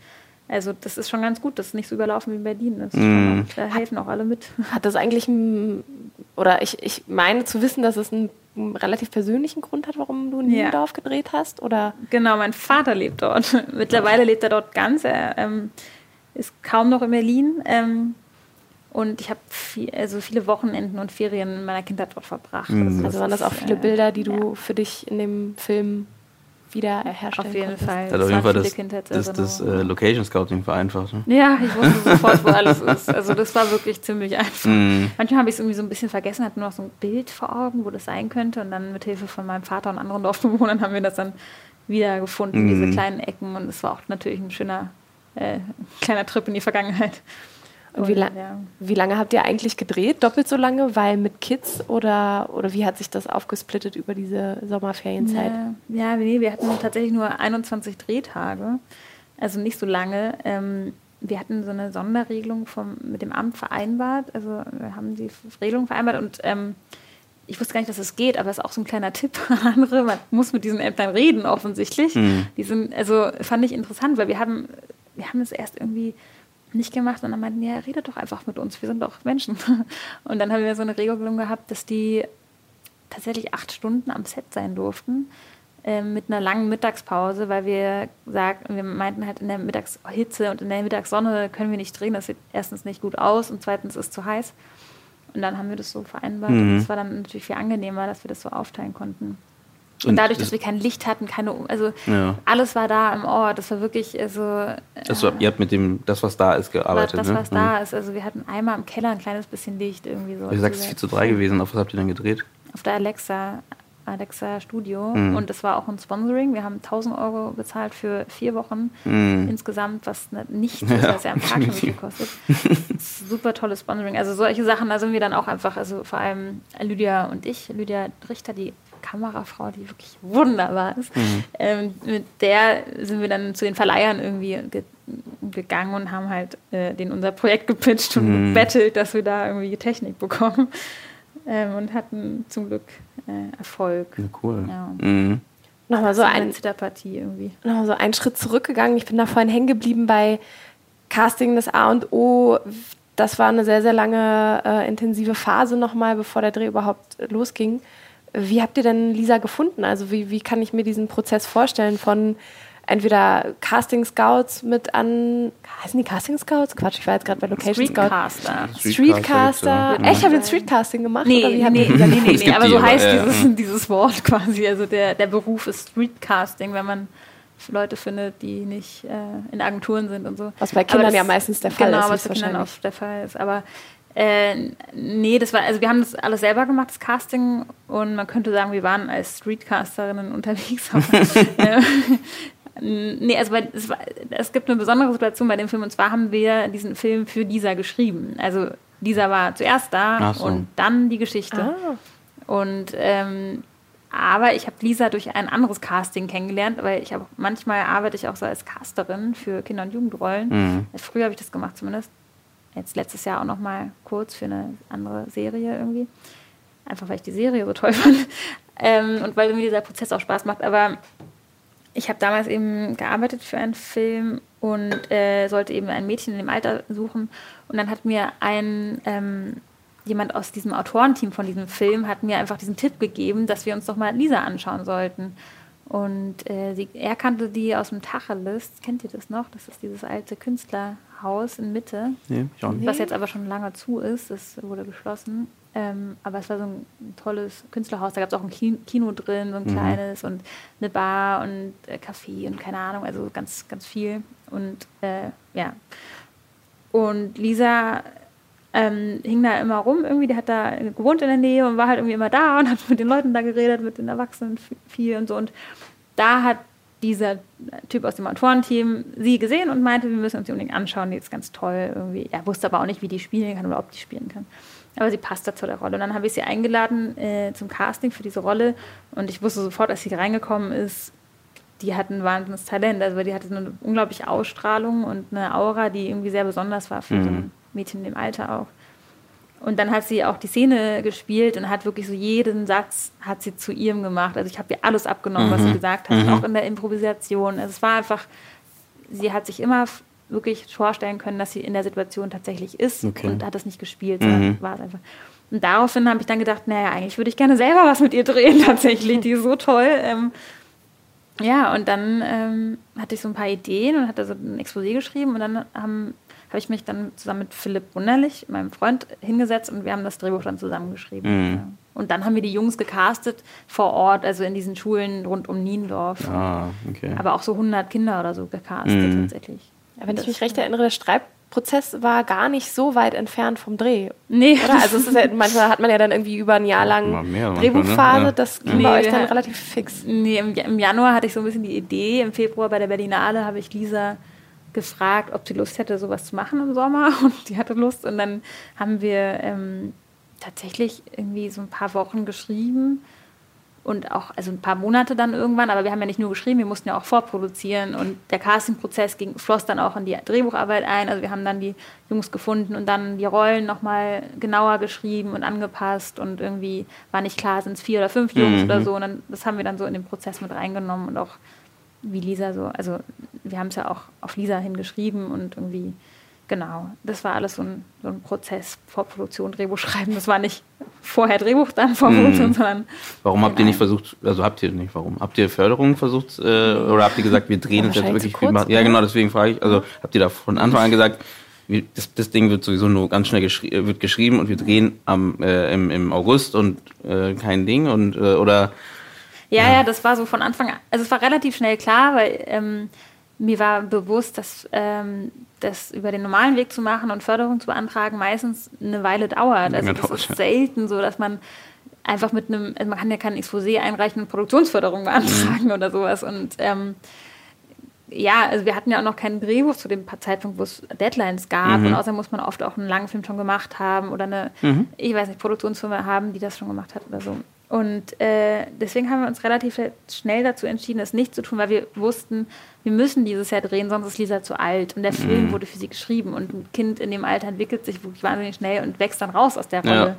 Also, das ist schon ganz gut, das ist nicht so überlaufen wie in Berlin. Das ist Mhm. schon, da helfen auch alle mit. Hat das eigentlich, ein, oder ich, ich meine zu wissen, dass es einen, einen relativ persönlichen Grund hat, warum du in Ja. Niendorf gedreht hast? Oder Genau, mein Vater lebt dort. Mittlerweile lebt er dort ganz. Er ähm, ist kaum noch in Berlin. Ähm, und ich habe viel, also viele Wochenenden und Ferien in meiner Kindheit dort verbracht. Mhm. also waren das auch viele äh, Bilder, die du ja. für dich in dem Film wieder herstellen Auf jeden konntest? Fall. Das hat auf jeden Fall das, das, das äh. Location Scouting vereinfacht. Ne? Ja, ich wusste sofort, wo alles ist. Also das war wirklich ziemlich einfach. Mhm. Manchmal habe ich es irgendwie so ein bisschen vergessen, hatte nur noch so ein Bild vor Augen, wo das sein könnte. Und dann mit Hilfe von meinem Vater und anderen Dorfbewohnern haben wir das dann wieder gefunden, Mhm. diese kleinen Ecken. Und es war auch natürlich ein schöner äh, kleiner Trip in die Vergangenheit. Und wie, la ja. wie lange habt ihr eigentlich gedreht? Doppelt so lange, weil mit Kids oder, oder wie hat sich das aufgesplittet über diese Sommerferienzeit? Ja, ja, nee, wir hatten tatsächlich nur 21 Drehtage, also nicht so lange. Ähm, wir hatten so eine Sonderregelung vom, mit dem Amt vereinbart, also wir haben die Regelung vereinbart und ähm, ich wusste gar nicht, dass es geht, aber es ist auch so ein kleiner Tipp an andere. Man muss mit diesen Ämtern reden, offensichtlich. Mhm. Die sind, also fand ich interessant, weil wir haben, wir haben das erst irgendwie nicht gemacht und dann meinten, ja, redet doch einfach mit uns, wir sind doch Menschen. Und dann haben wir so eine Regelung gehabt, dass die tatsächlich acht Stunden am Set sein durften, ähm, mit einer langen Mittagspause, weil wir sagten, wir meinten halt in der Mittagshitze und in der Mittagssonne können wir nicht drehen, das sieht erstens nicht gut aus und zweitens ist zu heiß. Und dann haben wir das so vereinbart. Mhm. Und es war dann natürlich viel angenehmer, dass wir das so aufteilen konnten. Und, dadurch, das- dass wir kein Licht hatten, keine, also Ja. alles war da im Ort. Das war wirklich so. Also, ihr habt mit dem, das, was da ist, gearbeitet. das, ne? was da ist. Also wir hatten einmal im Keller ein kleines bisschen Licht irgendwie so. Du sagst, es ist 4 zu 3 gewesen. Auf was habt ihr dann gedreht? Auf der Alexa, Alexa Studio. Mhm. Und das war auch ein Sponsoring. Wir haben 1000 Euro bezahlt für vier Wochen Mhm. insgesamt, was ne- nichts ist, Ja, was ja am Tag schon viel kostet. Super tolles Sponsoring. Also solche Sachen, da sind wir dann auch einfach, also vor allem Lydia und ich, Lydia Richter, die Kamerafrau, die wirklich wunderbar ist. Mhm. Ähm, mit der sind wir dann zu den Verleihern irgendwie ge gegangen und haben halt äh, denen unser Projekt gepitcht und Mhm. gebettelt, dass wir da irgendwie Technik bekommen. Ähm, und hatten zum Glück äh, Erfolg. Ja, cool. Ja. Mhm. Nochmal so So ein, eine Zitterpartie irgendwie. noch so einen Schritt zurückgegangen. Ich bin da vorhin hängen geblieben bei Casting das A und O. Das war eine sehr, sehr lange äh, intensive Phase nochmal, bevor der Dreh überhaupt losging. Wie habt ihr denn Lisa gefunden? Also wie, wie kann ich mir diesen Prozess vorstellen von entweder Casting Scouts mit an, heißen die Casting Scouts? Quatsch, ich war jetzt gerade bei Location Scout. Streetcaster. Streetcaster. Echt, habt ihr Streetcasting gemacht? Nee, oder wie nee, nee, nee, nee, nee, aber so aber, heißt ja. dieses, dieses Wort quasi. Also der, der Beruf ist Streetcasting, wenn man Leute findet, die nicht äh, in Agenturen sind und so. Was bei Kindern das- ja meistens der Fall genau, ist, was bei Kindern auch der Fall ist. Aber äh, nee, das war, also wir haben das alles selber gemacht, das Casting, und man könnte sagen, wir waren als Streetcasterinnen unterwegs. Aber, äh, nee, also bei, es, war, es gibt eine besondere Situation bei dem Film, und zwar haben wir diesen Film für Lisa geschrieben. Also Lisa war zuerst da so. und dann die Geschichte. Ah. Und ähm, aber ich habe Lisa durch ein anderes Casting kennengelernt, weil ich habe manchmal arbeite ich auch so als Casterin für Kinder- und Jugendrollen. Mhm. Früher habe ich das gemacht zumindest. Jetzt letztes Jahr auch noch mal kurz für eine andere Serie irgendwie. Einfach weil ich die Serie so toll fand. Ähm, und weil mir dieser Prozess auch Spaß macht. Aber ich habe damals eben gearbeitet für einen Film und äh, sollte eben ein Mädchen in dem Alter suchen. Und dann hat mir ein ähm, jemand aus diesem Autorenteam von diesem Film hat mir einfach diesen Tipp gegeben, dass wir uns doch mal Lisa anschauen sollten. Und äh, sie, er kannte die aus dem Tacheles. Kennt ihr das noch? Das ist dieses alte Künstlerhaus in Mitte. Nee, ich auch nicht. Was jetzt aber schon lange zu ist. Das wurde geschlossen. Ähm, aber es war so ein tolles Künstlerhaus. Da gab es auch ein Kino drin, so ein mhm. kleines und eine Bar und äh, Café und keine Ahnung. Also ganz, ganz viel. Und äh, ja. Und Lisa ähm, hing da immer rum irgendwie, der hat da gewohnt in der Nähe und war halt irgendwie immer da und hat mit den Leuten da geredet, mit den Erwachsenen viel und so. Und da hat dieser Typ aus dem Autorenteam sie gesehen und meinte, wir müssen uns die unbedingt anschauen, die ist ganz toll irgendwie. Er wusste aber auch nicht, wie die spielen kann oder ob die spielen kann. Aber sie passt da zu der Rolle. Und dann habe ich sie eingeladen äh, zum Casting für diese Rolle und ich wusste sofort, als sie reingekommen ist, die hat ein wahnsinniges Talent. Also die hatte eine unglaubliche Ausstrahlung und eine Aura, die irgendwie sehr besonders war für mhm. so ein Mädchen im Alter auch. Und dann hat sie auch die Szene gespielt und hat wirklich so jeden Satz hat sie zu ihrem gemacht. Also ich habe ihr alles abgenommen, mhm. was sie mhm. gesagt hat, mhm. auch in der Improvisation. Also es war einfach, sie hat sich immer wirklich vorstellen können, dass sie in der Situation tatsächlich ist okay. und hat das nicht gespielt, sondern mhm. war es einfach. Und daraufhin habe ich dann gedacht, naja, eigentlich würde ich gerne selber was mit ihr drehen, tatsächlich. Die ist so toll. Ähm, ja, und dann ähm, hatte ich so ein paar Ideen und hatte so ein Exposé geschrieben und dann haben habe ich mich dann zusammen mit Philipp Wunderlich, meinem Freund, hingesetzt und wir haben das Drehbuch dann zusammengeschrieben. Mhm. Und dann haben wir die Jungs gecastet vor Ort, also in diesen Schulen rund um Niendorf. Ah, okay. Aber auch so 100 Kinder oder so gecastet mhm. tatsächlich. Ja, wenn ich mich recht erinnere, der Schreibprozess war gar nicht so weit entfernt vom Dreh. Nee. Oder? Also es ist ja, manchmal hat man ja dann irgendwie über ein Jahr lang Drehbuchphase, ne? das ging nee, bei euch dann relativ fix. Nee, im, im Januar hatte ich so ein bisschen die Idee, im Februar bei der Berlinale habe ich Lisa gefragt, ob sie Lust hätte, sowas zu machen im Sommer. Und die hatte Lust. Und dann haben wir ähm, tatsächlich irgendwie so ein paar Wochen geschrieben. Und auch, also ein paar Monate dann irgendwann, aber wir haben ja nicht nur geschrieben, wir mussten ja auch vorproduzieren. Und der Castingprozess ging, floss dann auch in die Drehbucharbeit ein, also wir haben dann die Jungs gefunden und dann die Rollen nochmal genauer geschrieben und angepasst. Und irgendwie war nicht klar, sind es vier oder fünf Jungs mhm. oder so. Und dann, das haben wir dann so in den Prozess mit reingenommen und auch wie Lisa so, also wir haben es ja auch auf Lisa hingeschrieben und irgendwie, genau, das war alles so ein, so ein Prozess, Vorproduktion, Drehbuch schreiben. Das war nicht vorher Drehbuch, dann Vorproduktion, mm. sondern. Warum habt ihr nicht versucht, also habt ihr nicht, warum? Habt ihr Förderung versucht äh, oder habt ihr gesagt, wir drehen es jetzt wirklich viel? Ja, genau, deswegen frage ich, also habt ihr da von Anfang an gesagt, das, das, Ding wird sowieso nur ganz schnell geschri wird geschrieben und wir drehen am, äh, im, im August und äh, kein Ding und äh, oder ja, ja, ja, das war so von Anfang an. Also es war relativ schnell klar, weil ähm, mir war bewusst, dass ähm, das über den normalen Weg zu machen und Förderung zu beantragen meistens eine Weile dauert. Also das ist selten so, dass man einfach mit einem, also man kann ja kein Exposé einreichen und Produktionsförderung beantragen mhm. oder sowas. Und ähm, ja, also wir hatten ja auch noch kein Drehbuch zu dem Zeitpunkt, wo es Deadlines gab. Mhm. Und außerdem muss man oft auch einen langen Film schon gemacht haben oder eine, mhm. ich weiß nicht, Produktionsfirma haben, die das schon gemacht hat oder so. Und äh, deswegen haben wir uns relativ schnell dazu entschieden, das nicht zu tun, weil wir wussten, wir müssen dieses Jahr drehen, sonst ist Lisa zu alt. Und der Film mhm. wurde für sie geschrieben und ein Kind in dem Alter entwickelt sich wirklich wahnsinnig schnell und wächst dann raus aus der Rolle. Ja.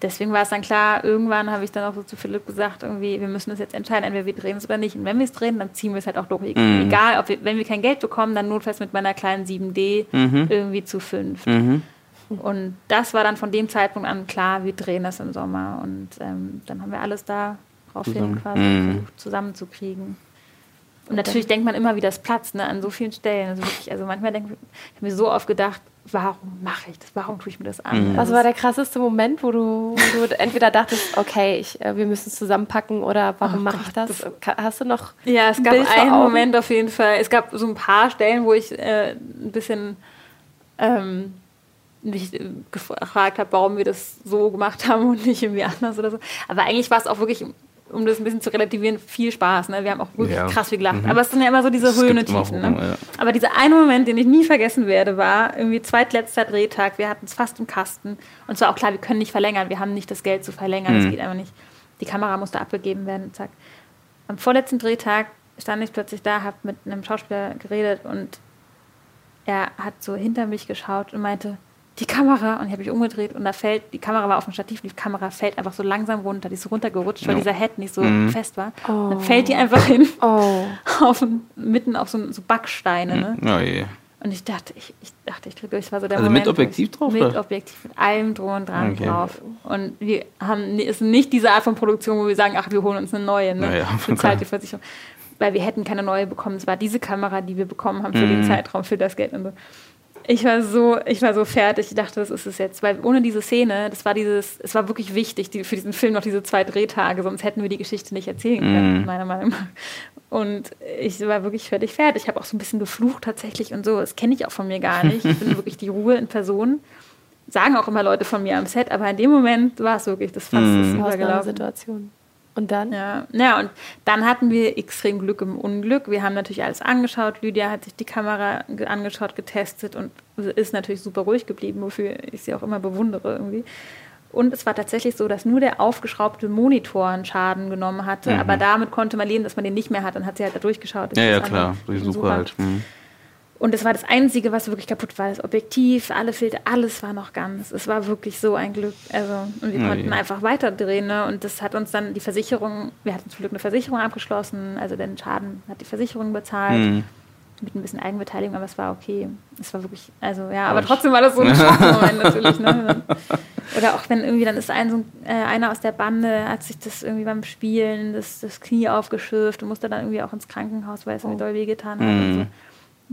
Deswegen war es dann klar, irgendwann habe ich dann auch so zu Philipp gesagt, irgendwie, wir müssen uns jetzt entscheiden, entweder wir drehen es oder nicht. Und wenn wir es drehen, dann ziehen wir es halt auch durch. Mhm. Egal, ob wir, wenn wir kein Geld bekommen, dann notfalls mit meiner kleinen 7D mhm. irgendwie zu fünf. Mhm. Und das war dann von dem Zeitpunkt an klar, wir drehen das im Sommer. Und ähm, dann haben wir alles daraufhin quasi mhm. versucht zusammenzukriegen. Und natürlich denkt man immer, wie das platzt, ne, an so vielen Stellen. Also wirklich, also manchmal denke ich, habe mir so oft gedacht, warum mache ich das? Warum tue ich mir das an? Mhm. Was war der krasseste Moment, wo du, wo du entweder dachtest, okay, ich, äh, wir müssen es zusammenpacken oder warum oh mache ich das? das? Hast du noch? Ja, es gab einen Moment auf jeden Fall. Es gab so ein paar Stellen, wo ich äh, ein bisschen ähm, mich äh, gefragt habe, warum wir das so gemacht haben und nicht irgendwie anders oder so. Aber eigentlich war es auch wirklich, um das ein bisschen zu relativieren, viel Spaß. Ne? Wir haben auch wirklich ja. krass viel gelacht. Mhm. Aber es sind ja immer so diese Höhen und Tiefen. Ne? Ja. Aber dieser eine Moment, den ich nie vergessen werde, war irgendwie zweitletzter Drehtag. Wir hatten es fast im Kasten. Und zwar auch klar, wir können nicht verlängern. Wir haben nicht das Geld zu verlängern. Mhm. Das geht einfach nicht. Die Kamera musste abgegeben werden. Zack. Am vorletzten Drehtag stand ich plötzlich da, habe mit einem Schauspieler geredet und er hat so hinter mich geschaut und meinte, die Kamera und ich habe mich umgedreht und da fällt, die Kamera war auf dem Stativ, die Kamera fällt einfach so langsam runter, die ist so runtergerutscht, weil Ja. dieser Head nicht so Mhm. fest war. Oh. Dann fällt die einfach hin, Oh. auf, mitten auf so, so Backsteine. Ne? Oh je. Und ich dachte, ich, ich dachte, ich drücke durch. Das war so der Also Moment, mit Objektiv drauf, Mit oder? Objektiv, mit allem drum und dran Okay. drauf. Und wir haben, es ist nicht diese Art von Produktion, wo wir sagen, ach, wir holen uns eine neue, ne? Naja, Für Zeit die Versicherung. Weil wir hätten keine neue bekommen. Es war diese Kamera, die wir bekommen haben für den Mhm. Zeitraum, für das Geld und so. Ich war so, ich war so fertig. Ich dachte, das ist es jetzt. Weil ohne diese Szene, das war dieses, es war wirklich wichtig, die, für diesen Film noch diese zwei Drehtage, sonst hätten wir die Geschichte nicht erzählen können, Mhm. meiner Meinung nach. Und ich war wirklich völlig fertig. Ich habe auch so ein bisschen geflucht tatsächlich und so. Das kenne ich auch von mir gar nicht. Ich bin wirklich die Ruhe in Person. Sagen auch immer Leute von mir am Set, aber in dem Moment war es wirklich das Fass Mhm. ist übergelaufen. Und dann? Ja. ja, und dann hatten wir extrem Glück im Unglück. Wir haben natürlich alles angeschaut. Lydia hat sich die Kamera ge- angeschaut, getestet und ist natürlich super ruhig geblieben, wofür ich sie auch immer bewundere irgendwie. Und es war tatsächlich so, dass nur der aufgeschraubte Monitor einen Schaden genommen hatte, Mhm. aber damit konnte man leben, dass man den nicht mehr hat. Dann hat sie halt da durchgeschaut. Ja, ja, klar. Durch Suche halt. Mhm. Und das war das Einzige, was wirklich kaputt war. Das Objektiv, alle Filter, alles war noch ganz. Es war wirklich so ein Glück. Also, und wir Oh konnten je. einfach weiterdrehen. Ne? Und das hat uns dann die Versicherung, wir hatten zum Glück eine Versicherung abgeschlossen. Also den Schaden hat die Versicherung bezahlt. Mhm. Mit ein bisschen Eigenbeteiligung, aber es war okay. Es war wirklich, also ja, aber trotzdem war das so ein Schockmoment natürlich. Ne? Oder auch wenn irgendwie, dann ist ein, so ein, äh, einer aus der Bande, hat sich das irgendwie beim Spielen das, das Knie aufgeschürft und musste dann irgendwie auch ins Krankenhaus, weil es irgendwie Oh. doll wehgetan hat. Und, Mhm. so.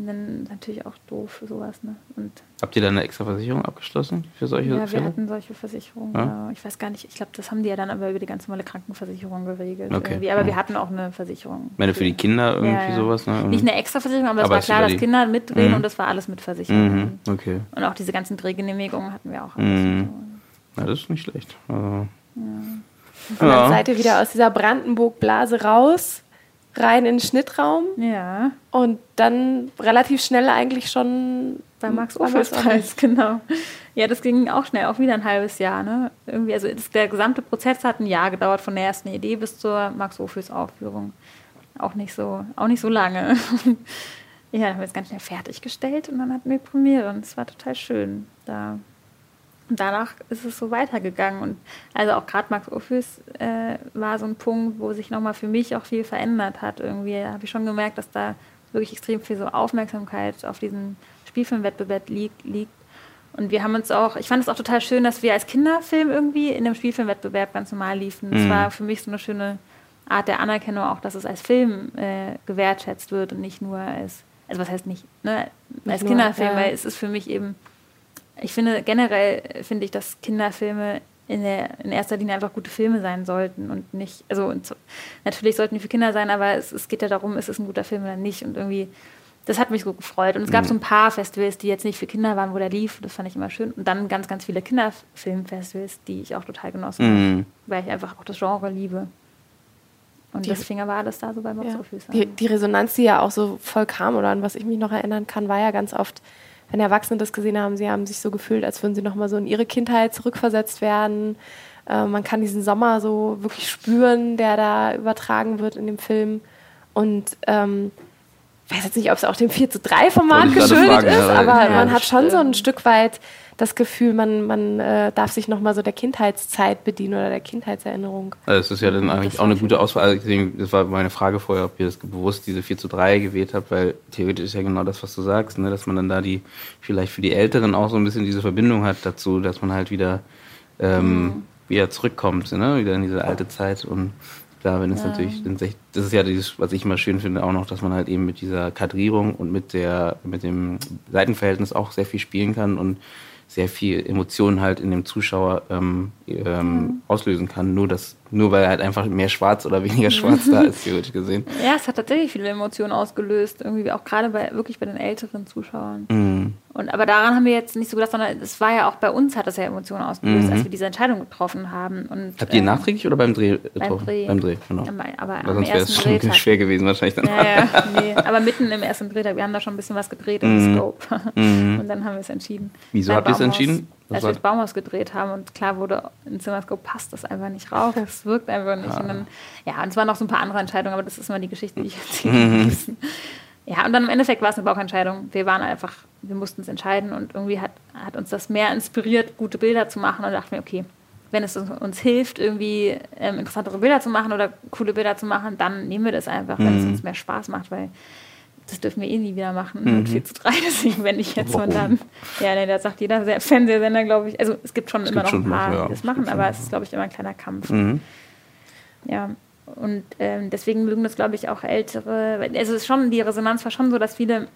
Dann natürlich auch doof für sowas. Ne? Und Habt ihr da eine extra Versicherung abgeschlossen für solche ja, wir Fälle? hatten solche Versicherungen. Ja? Ja. Ich weiß gar nicht, ich glaube, das haben die ja dann aber über die ganz normale Krankenversicherung geregelt. Okay. Irgendwie. Aber Ja. wir hatten auch eine Versicherung. Ich meine, für die Kinder irgendwie Ja, ja. sowas, ne? Nicht eine extra Versicherung, aber es Aber war es klar, über dass Kinder mitdrehen Mhm. und das war alles mitversichert. Mhm. Okay. Und auch diese ganzen Drehgenehmigungen hatten wir auch. Mhm. Na, das ist nicht schlecht. Also, Und dann ja. seid ihr wieder aus dieser Brandenburg-Blase raus, rein in den Schnittraum Ja, und dann relativ schnell eigentlich schon bei Max Max Preis, genau. Ja, das ging auch schnell, auch wieder ein halbes Jahr. Ne? Irgendwie, also das, der gesamte Prozess hat ein Jahr gedauert, von der ersten Idee bis zur Max Ophüls Aufführung. Auch nicht so, auch nicht so lange. ja, dann haben wir es ganz schnell fertiggestellt und dann hatten wir Premiere und es war total schön. Da und danach ist es so weitergegangen. Und also auch gerade Max Ophüls äh, war so ein Punkt, wo sich nochmal für mich auch viel verändert hat. Irgendwie habe ich schon gemerkt, dass da wirklich extrem viel so Aufmerksamkeit auf diesen Spielfilmwettbewerb liegt. liegt. Und wir haben uns auch, ich fand es auch total schön, dass wir als Kinderfilm irgendwie in dem Spielfilmwettbewerb ganz normal liefen. Das Mhm. war für mich so eine schöne Art der Anerkennung, auch dass es als Film äh, gewertschätzt wird und nicht nur als, also was heißt nicht, ne, als Kinderfilm, ja. weil es ist für mich eben ich finde generell finde ich, dass Kinderfilme in, der, in erster Linie einfach gute Filme sein sollten und nicht, also und so, natürlich sollten die für Kinder sein, aber es, es geht ja darum, ist es ein guter Film oder nicht und irgendwie, das hat mich so gefreut und es gab Mhm. so ein paar Festivals, die jetzt nicht für Kinder waren, wo der lief, das fand ich immer schön und dann ganz, ganz viele Kinderfilmfestivals, die ich auch total genossen habe, Mhm. weil ich einfach auch das Genre liebe. Und Die- deswegen war alles da so bei Box Ja. Die, die Resonanz, die ja auch so voll kam oder an was ich mich noch erinnern kann, war ja ganz oft, wenn Erwachsene das gesehen haben, sie haben sich so gefühlt, als würden sie nochmal so in ihre Kindheit zurückversetzt werden. Äh, man kann diesen Sommer so wirklich spüren, der da übertragen wird in dem Film. Und ähm, ich weiß jetzt nicht, ob es auch dem 4 zu 3 Format geschuldet fragen, ist, aber ja, man hat schon so ein stimmt. Stück weit das Gefühl, man, man äh, darf sich nochmal so der Kindheitszeit bedienen oder der Kindheitserinnerung. Also es ist ja dann eigentlich auch eine gute Auswahl. Also deswegen, das war meine Frage vorher, ob ihr das bewusst diese 4 zu 3 gewählt habt, weil theoretisch ist ja genau das, was du sagst, ne? dass man dann da die, vielleicht für die Älteren auch so ein bisschen diese Verbindung hat dazu, dass man halt wieder, ähm, Mhm. wieder zurückkommt, ne? wieder in diese alte Zeit und klar, wenn es Ja. natürlich, das ist ja dieses, was ich immer schön finde, auch noch, dass man halt eben mit dieser Kadrierung und mit der, mit dem Seitenverhältnis auch sehr viel spielen kann und sehr viel Emotionen halt in dem Zuschauer ähm, ähm, auslösen kann. Nur das, nur weil halt einfach mehr Schwarz oder weniger Schwarz da ist, theoretisch gesehen. Ja, es hat tatsächlich viele Emotionen ausgelöst, irgendwie auch gerade bei wirklich bei den älteren Zuschauern. Mhm. Und aber daran haben wir jetzt nicht so gedacht, sondern es war ja auch bei uns hat das ja Emotionen ausgelöst, Mhm. als wir diese Entscheidung getroffen haben. Und, Habt ihr ähm, nachträglich oder beim Dreh getroffen? Dreh. Beim Dreh, genau. Aber Weil sonst wäre es schon Drehtag. schwer gewesen wahrscheinlich dann. Ja, ja, nee. Aber mitten im ersten Drehtag, wir haben da schon ein bisschen was gedreht im Mhm. Scope. Mhm. Und dann haben wir es entschieden. Wieso Beim habt ihr es entschieden? Als wir das Baumhaus gedreht haben und klar wurde, in Zimmerscope passt das einfach nicht rauf. Es wirkt einfach nicht. Ah. Und dann, ja, und es waren noch so ein paar andere Entscheidungen, aber das ist immer die Geschichte, die ich erzähle. Mhm. liebsten. ja, und dann im Endeffekt war es eine Bauchentscheidung. Wir waren einfach, wir mussten es entscheiden und irgendwie hat, hat uns das mehr inspiriert, gute Bilder zu machen und dachten wir, okay, wenn es uns hilft, irgendwie ähm, interessantere Bilder zu machen oder coole Bilder zu machen, dann nehmen wir das einfach, wenn mhm. es uns mehr Spaß macht, weil das dürfen wir eh nie wieder machen mhm. mit 4 zu 3. Deswegen, wenn ich jetzt Warum? und dann, ja, nee, das sagt jeder Fernsehsender, glaube ich. Also es gibt schon es immer gibt noch ein paar, ja, die das machen, aber es ist, glaube ich, immer ein kleiner Kampf. Mhm. Ja, und ähm, deswegen mögen das, glaube ich, auch ältere. Also es ist schon, die Resonanz war schon so, dass viele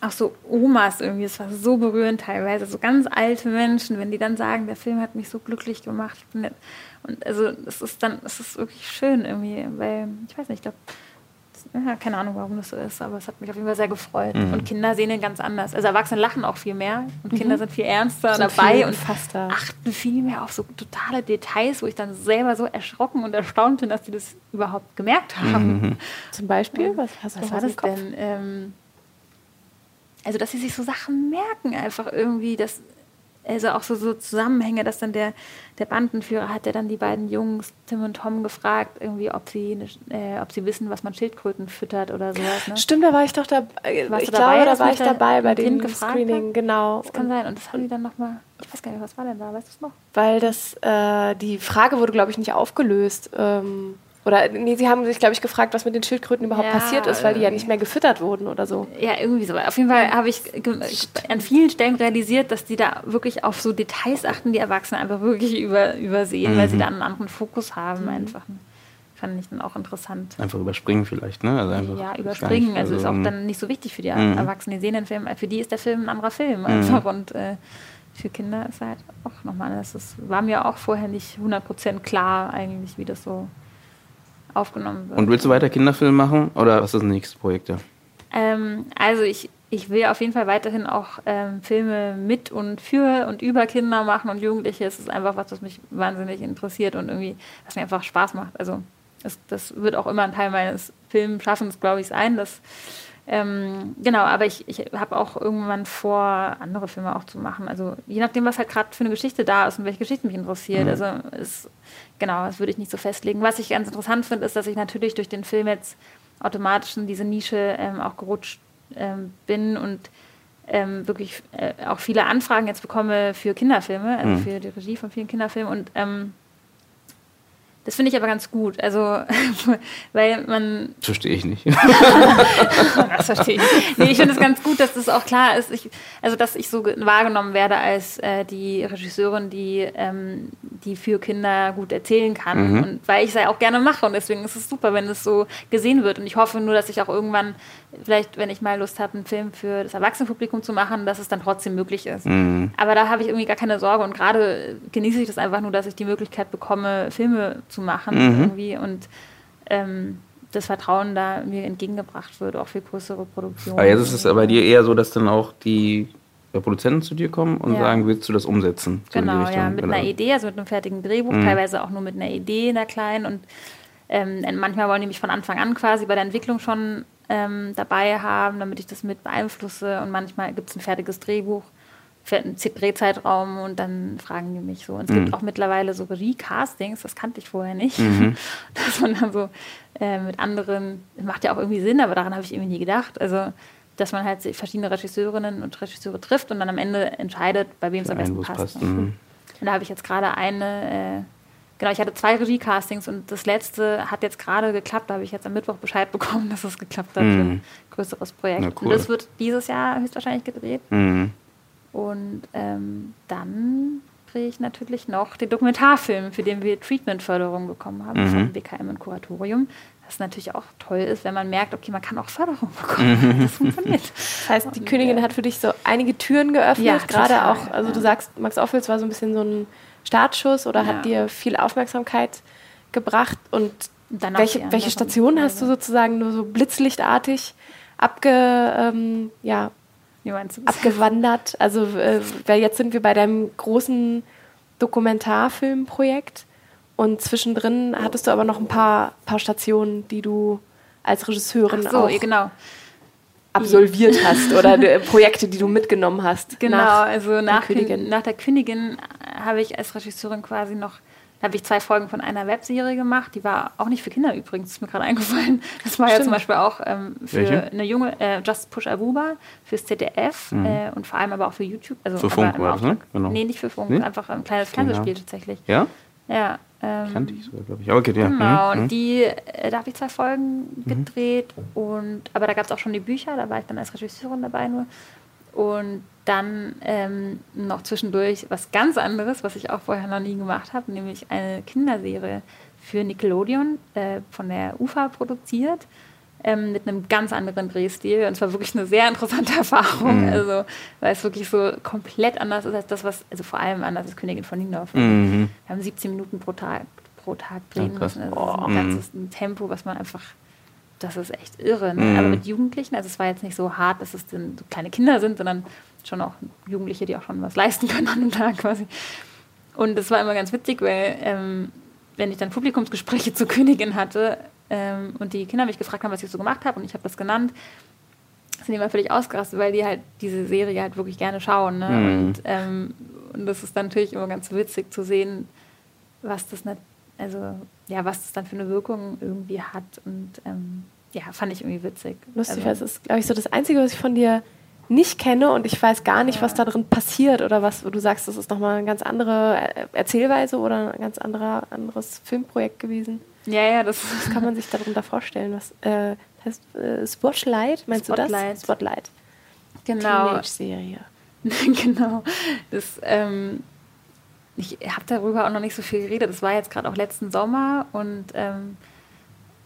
auch so Omas irgendwie, es war so berührend teilweise, so ganz alte Menschen, wenn die dann sagen, der Film hat mich so glücklich gemacht. Und also es ist dann, es ist wirklich schön irgendwie, weil, ich weiß nicht, ich glaube, ja, keine Ahnung, warum das so ist, aber es hat mich auf jeden Fall sehr gefreut. Mhm. Und Kinder sehen ihn ganz anders. Also Erwachsene lachen auch viel mehr und mhm. Kinder sind viel ernster sind dabei viel und fester. achten viel mehr auf so totale Details, wo ich dann selber so erschrocken und erstaunt bin, dass die das überhaupt gemerkt haben. Mhm. Zum Beispiel? Was, was, was war das denn? Ähm, also, dass sie sich so Sachen merken, einfach irgendwie, dass also auch so, so Zusammenhänge, dass dann der, der Bandenführer hat, der dann die beiden Jungs, Tim und Tom, gefragt, irgendwie, ob sie, äh, ob sie wissen, was man Schildkröten füttert oder sowas. Ne? Stimmt, da war ich doch da. Äh, Warst ich du dabei, glaube, da war ich dabei bei dem Screening, hat? genau. Das kann sein. Und das haben die dann nochmal, ich weiß gar nicht, was war denn da, weißt du es noch? Weil das, äh, die Frage wurde, glaube ich, nicht aufgelöst. Ähm, oder nee, sie haben sich, glaube ich, gefragt, was mit den Schildkröten überhaupt ja, passiert ist, weil die ja nicht mehr gefüttert wurden oder so. Ja, irgendwie so. Auf jeden Fall habe ich an vielen Stellen realisiert, dass die da wirklich auf so Details achten, die Erwachsenen einfach wirklich über, übersehen, mhm. weil sie mhm. da einen anderen Fokus haben. Mhm. Einfach. Fand ich dann auch interessant. Einfach überspringen vielleicht, ne? Also einfach ja, überspringen. Nicht, also, also, ist auch dann nicht so wichtig für die mhm. Erwachsenen. Die sehen den Film, für die ist der Film ein anderer Film mhm. einfach. Und äh, für Kinder ist halt auch nochmal, das war mir auch vorher nicht 100% klar eigentlich, wie das so aufgenommen wird. Und willst du weiter Kinderfilme machen oder was ist das nächste Projekt? Ähm, also ich, ich will auf jeden Fall weiterhin auch ähm, Filme mit und für und über Kinder machen und Jugendliche. Es ist einfach was, was mich wahnsinnig interessiert und irgendwie, was mir einfach Spaß macht. Also es, das wird auch immer ein Teil meines Filmschaffens, glaube ich, sein, dass ähm, genau, aber ich, ich habe auch irgendwann vor, andere Filme auch zu machen. Also je nachdem, was halt gerade für eine Geschichte da ist und welche Geschichte mich interessiert. Mhm. Also es, genau, das würde ich nicht so festlegen. Was ich ganz interessant finde, ist, dass ich natürlich durch den Film jetzt automatisch in diese Nische ähm, auch gerutscht ähm, bin und ähm, wirklich äh, auch viele Anfragen jetzt bekomme für Kinderfilme, also mhm. für die Regie von vielen Kinderfilmen und ähm, das finde ich aber ganz gut. Also, weil man. Verstehe ich nicht. das verstehe ich. Nee, ich finde es ganz gut, dass das auch klar ist. Ich, also, dass ich so wahrgenommen werde als äh, die Regisseurin, die, ähm, die für Kinder gut erzählen kann. Mhm. Und weil ich es ja auch gerne mache. Und deswegen ist es super, wenn es so gesehen wird. Und ich hoffe nur, dass ich auch irgendwann, vielleicht, wenn ich mal Lust habe, einen Film für das Erwachsenenpublikum zu machen, dass es dann trotzdem möglich ist. Mhm. Aber da habe ich irgendwie gar keine Sorge. Und gerade genieße ich das einfach nur, dass ich die Möglichkeit bekomme, Filme zu zu machen mhm. irgendwie und ähm, das Vertrauen da mir entgegengebracht wird, auch für größere Produktionen. Aber jetzt ist es bei dir eher so, dass dann auch die Produzenten zu dir kommen und ja. sagen, willst du das umsetzen? So genau, ja, mit einer Idee, also mit einem fertigen Drehbuch, mhm. teilweise auch nur mit einer Idee in der kleinen und ähm, manchmal wollen die mich von Anfang an quasi bei der Entwicklung schon ähm, dabei haben, damit ich das mit beeinflusse und manchmal gibt es ein fertiges Drehbuch einen Drehzeitraum und dann fragen die mich so. Und es mhm. gibt auch mittlerweile so Recastings, das kannte ich vorher nicht, mhm. dass man dann so äh, mit anderen, macht ja auch irgendwie Sinn, aber daran habe ich irgendwie nie gedacht. Also, dass man halt verschiedene Regisseurinnen und Regisseure trifft und dann am Ende entscheidet, bei wem es am besten passt. passt. Mhm. Und da habe ich jetzt gerade eine, äh, genau, ich hatte zwei Regie-Castings und das letzte hat jetzt gerade geklappt. Da habe ich jetzt am Mittwoch Bescheid bekommen, dass es geklappt hat für ein größeres Projekt. Cool. Und das wird dieses Jahr höchstwahrscheinlich gedreht. Mhm. Und ähm, dann drehe ich natürlich noch den Dokumentarfilm, für den wir Treatment-Förderung bekommen haben mhm. vom BKM und Kuratorium. Was natürlich auch toll ist, wenn man merkt, okay, man kann auch Förderung bekommen. Mhm. Das funktioniert. Das heißt, die Königin hat für dich so einige Türen geöffnet, ja, gerade auch, also ja. du sagst, Max Ophüls war so ein bisschen so ein Startschuss oder ja. hat dir viel Aufmerksamkeit gebracht und Danach welche, welche Stationen hast du sozusagen nur so blitzlichtartig abge, ähm, ja, wie meinst du das? abgewandert. Also äh, jetzt sind wir bei deinem großen Dokumentarfilmprojekt und zwischendrin hattest du aber noch ein paar, paar Stationen, die du als Regisseurin Ach so, auch genau. absolviert hast oder Projekte, die du mitgenommen hast. Genau, nach also nach, Königin. nach der Königin habe ich als Regisseurin quasi noch habe ich zwei Folgen von einer Webserie gemacht. Die war auch nicht für Kinder übrigens, ist mir gerade eingefallen. Das war Stimmt. ja zum Beispiel auch ähm, für Welche? eine junge, äh, Just Push Aruba, fürs ZDF mhm. äh, und vor allem aber auch für YouTube. Also für Funk war das, ne? Genau. Nee, nicht für Funk, nee? einfach ein kleines Fernsehspiel tatsächlich. Ja? Ja. Ähm, Kannte ich sogar, glaube ich. Aber okay, ja. Genau, mhm. und mhm. die, äh, da habe ich zwei Folgen mhm. gedreht. Und, aber da gab es auch schon die Bücher, da war ich dann als Regisseurin dabei nur. Und dann ähm, noch zwischendurch was ganz anderes, was ich auch vorher noch nie gemacht habe, nämlich eine Kinderserie für Nickelodeon äh, von der UFA produziert. Ähm, mit einem ganz anderen Drehstil. Und es war wirklich eine sehr interessante Erfahrung. Mhm. Also, weil es wirklich so komplett anders ist als das, was, also vor allem anders ist Königin von Niendorf. Mhm. Wir haben 17 Minuten pro Tag, pro Tag drehen ja, müssen. Also oh. ein ganzes Tempo, was man einfach das ist echt irre. Ne? Mhm. Aber mit Jugendlichen, also es war jetzt nicht so hart, dass es denn so kleine Kinder sind, sondern schon auch Jugendliche, die auch schon was leisten können an dem Tag quasi. Und das war immer ganz witzig, weil ähm, wenn ich dann Publikumsgespräche zur Königin hatte ähm, und die Kinder mich gefragt haben, was ich so gemacht habe und ich habe das genannt, sind die immer völlig ausgerastet, weil die halt diese Serie halt wirklich gerne schauen. Ne? Mhm. Und, ähm, und das ist dann natürlich immer ganz witzig zu sehen, was das nicht, also ja, was das dann für eine Wirkung irgendwie hat. Und ähm, ja, fand ich irgendwie witzig. Lustig, also, weil es ist, glaube ich, so das Einzige, was ich von dir nicht kenne und ich weiß gar nicht, ja. was da drin passiert oder was, wo du sagst, das ist nochmal eine ganz andere Erzählweise oder ein ganz anderer, anderes Filmprojekt gewesen. Ja, ja, das, das kann man sich darunter vorstellen. Was äh, heißt äh, Spotlight? Meinst Spotlight. du das? Spotlight. Genau. Teenage-Serie. genau. Das, ähm, ich habe darüber auch noch nicht so viel geredet. Das war jetzt gerade auch letzten Sommer und ähm,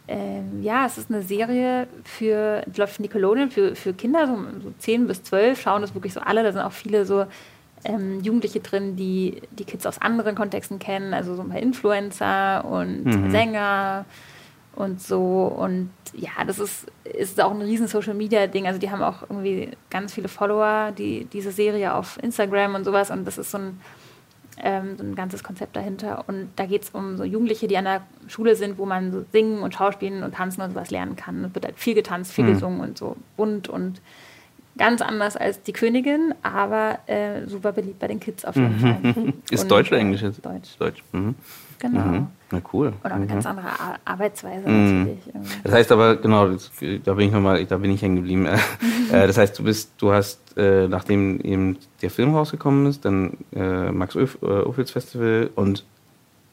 ähm, ja, es ist eine Serie für, glaube, Nickelodeon, für, für Kinder, so, so 10 bis 12, schauen das wirklich so alle. Da sind auch viele so ähm, Jugendliche drin, die die Kids aus anderen Kontexten kennen, also so ein paar Influencer und mhm. Sänger und so. Und ja, das ist, ist auch ein riesen Social Media Ding. Also die haben auch irgendwie ganz viele Follower, die diese Serie auf Instagram und sowas. Und das ist so ein ähm, so ein ganzes Konzept dahinter. Und da geht es um so Jugendliche, die an der Schule sind, wo man so singen und schauspielen und tanzen und sowas lernen kann. Es wird halt viel getanzt, viel mhm. gesungen und so bunt und ganz anders als die Königin, aber äh, super beliebt bei den Kids auf jeden mhm. Fall. Ist und, Deutsch oder Englisch jetzt? Deutsch. Deutsch. Mhm. Genau. Mhm. Na cool. Auch eine mhm. ganz andere Ar Arbeitsweise mhm. natürlich. Das heißt aber, genau, das, da bin ich nochmal, da bin ich hängen geblieben. Äh, das heißt, du bist, du hast, äh, nachdem eben der Film rausgekommen ist, dann äh, Max Ophüls Festival und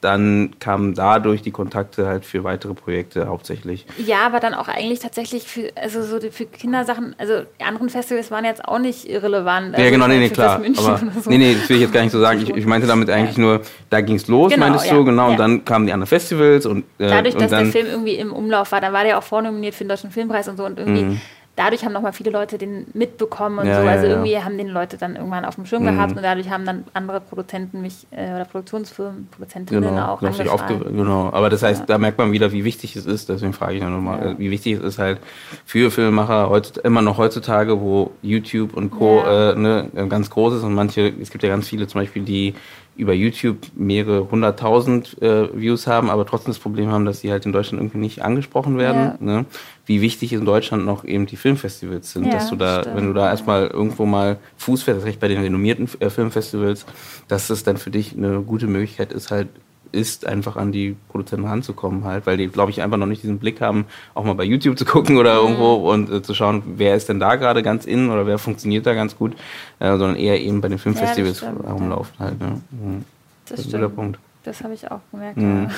dann kamen dadurch die Kontakte halt für weitere Projekte hauptsächlich. Ja, aber dann auch eigentlich tatsächlich für, also so für Kindersachen, also die anderen Festivals waren jetzt auch nicht irrelevant. Also ja, genau, nee, nee, klar. Aber, so. Nee, nee, das will ich jetzt gar nicht so sagen. Ich, ich meinte damit eigentlich nur, da ging es los, genau, meintest ja, du, genau, ja. und dann kamen die anderen Festivals und äh, Dadurch, und dass dann, der Film irgendwie im Umlauf war, dann war der auch vornominiert für den Deutschen Filmpreis und so und irgendwie mhm dadurch haben nochmal viele Leute den mitbekommen und ja, so. Also ja, irgendwie ja. haben den Leute dann irgendwann auf dem Schirm mhm. gehabt und dadurch haben dann andere Produzenten mich äh, oder Produktionsfirmen, Produzentinnen genau, auch angefragt. Genau, aber das heißt, da merkt man wieder, wie wichtig es ist. Deswegen frage ich nochmal, äh, wie wichtig es ist halt für Filmemacher heute, immer noch heutzutage, wo YouTube und Co. Äh, ne, ganz groß ist und manche, es gibt ja ganz viele zum Beispiel, die über YouTube mehrere hunderttausend äh, Views haben, aber trotzdem das Problem haben, dass sie halt in Deutschland irgendwie nicht angesprochen werden. Ja. Ne? Wie wichtig in Deutschland noch eben die Filmfestivals sind, ja, dass du da, stimmt. wenn du da erstmal irgendwo mal Fuß fährst, recht bei den renommierten äh, Filmfestivals, dass das dann für dich eine gute Möglichkeit ist, halt ist, einfach an die Produzenten ranzukommen halt, weil die, glaube ich, einfach noch nicht diesen Blick haben, auch mal bei YouTube zu gucken oder mhm. irgendwo und äh, zu schauen, wer ist denn da gerade ganz in oder wer funktioniert da ganz gut, äh, sondern eher eben bei den Filmfestivals ja, rumlaufen halt. Ne? Mhm. Das, das ist der Punkt. Das habe ich auch gemerkt. Mhm. Ja.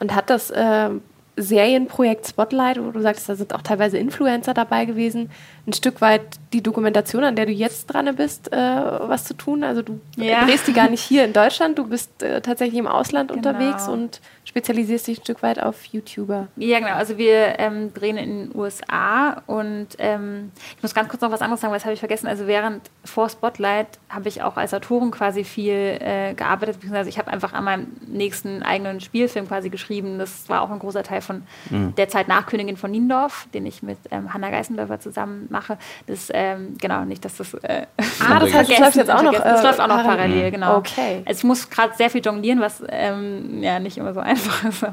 Und hat das äh, Serienprojekt Spotlight, wo du sagst, da sind auch teilweise Influencer dabei gewesen, ein Stück weit die Dokumentation, an der du jetzt dran bist, äh, was zu tun. Also du ja. drehst die gar nicht hier in Deutschland, du bist äh, tatsächlich im Ausland genau. unterwegs und spezialisierst dich ein Stück weit auf YouTuber. Ja, genau. Also wir ähm, drehen in den USA und ähm, ich muss ganz kurz noch was anderes sagen, weil das habe ich vergessen. Also während vor Spotlight habe ich auch als Autorin quasi viel äh, gearbeitet, beziehungsweise ich habe einfach an meinem nächsten eigenen Spielfilm quasi geschrieben. Das war auch ein großer Teil von mhm. der Zeit nach Königin von Niendorf, den ich mit ähm, Hanna Geißendörfer zusammen mache. Das, ähm, genau, nicht, dass das. Äh, ah, das heißt, das läuft jetzt auch noch. Das läuft auch noch parallel, genau. Okay. Also ich muss gerade sehr viel jonglieren, was ähm, ja nicht immer so einfach ist.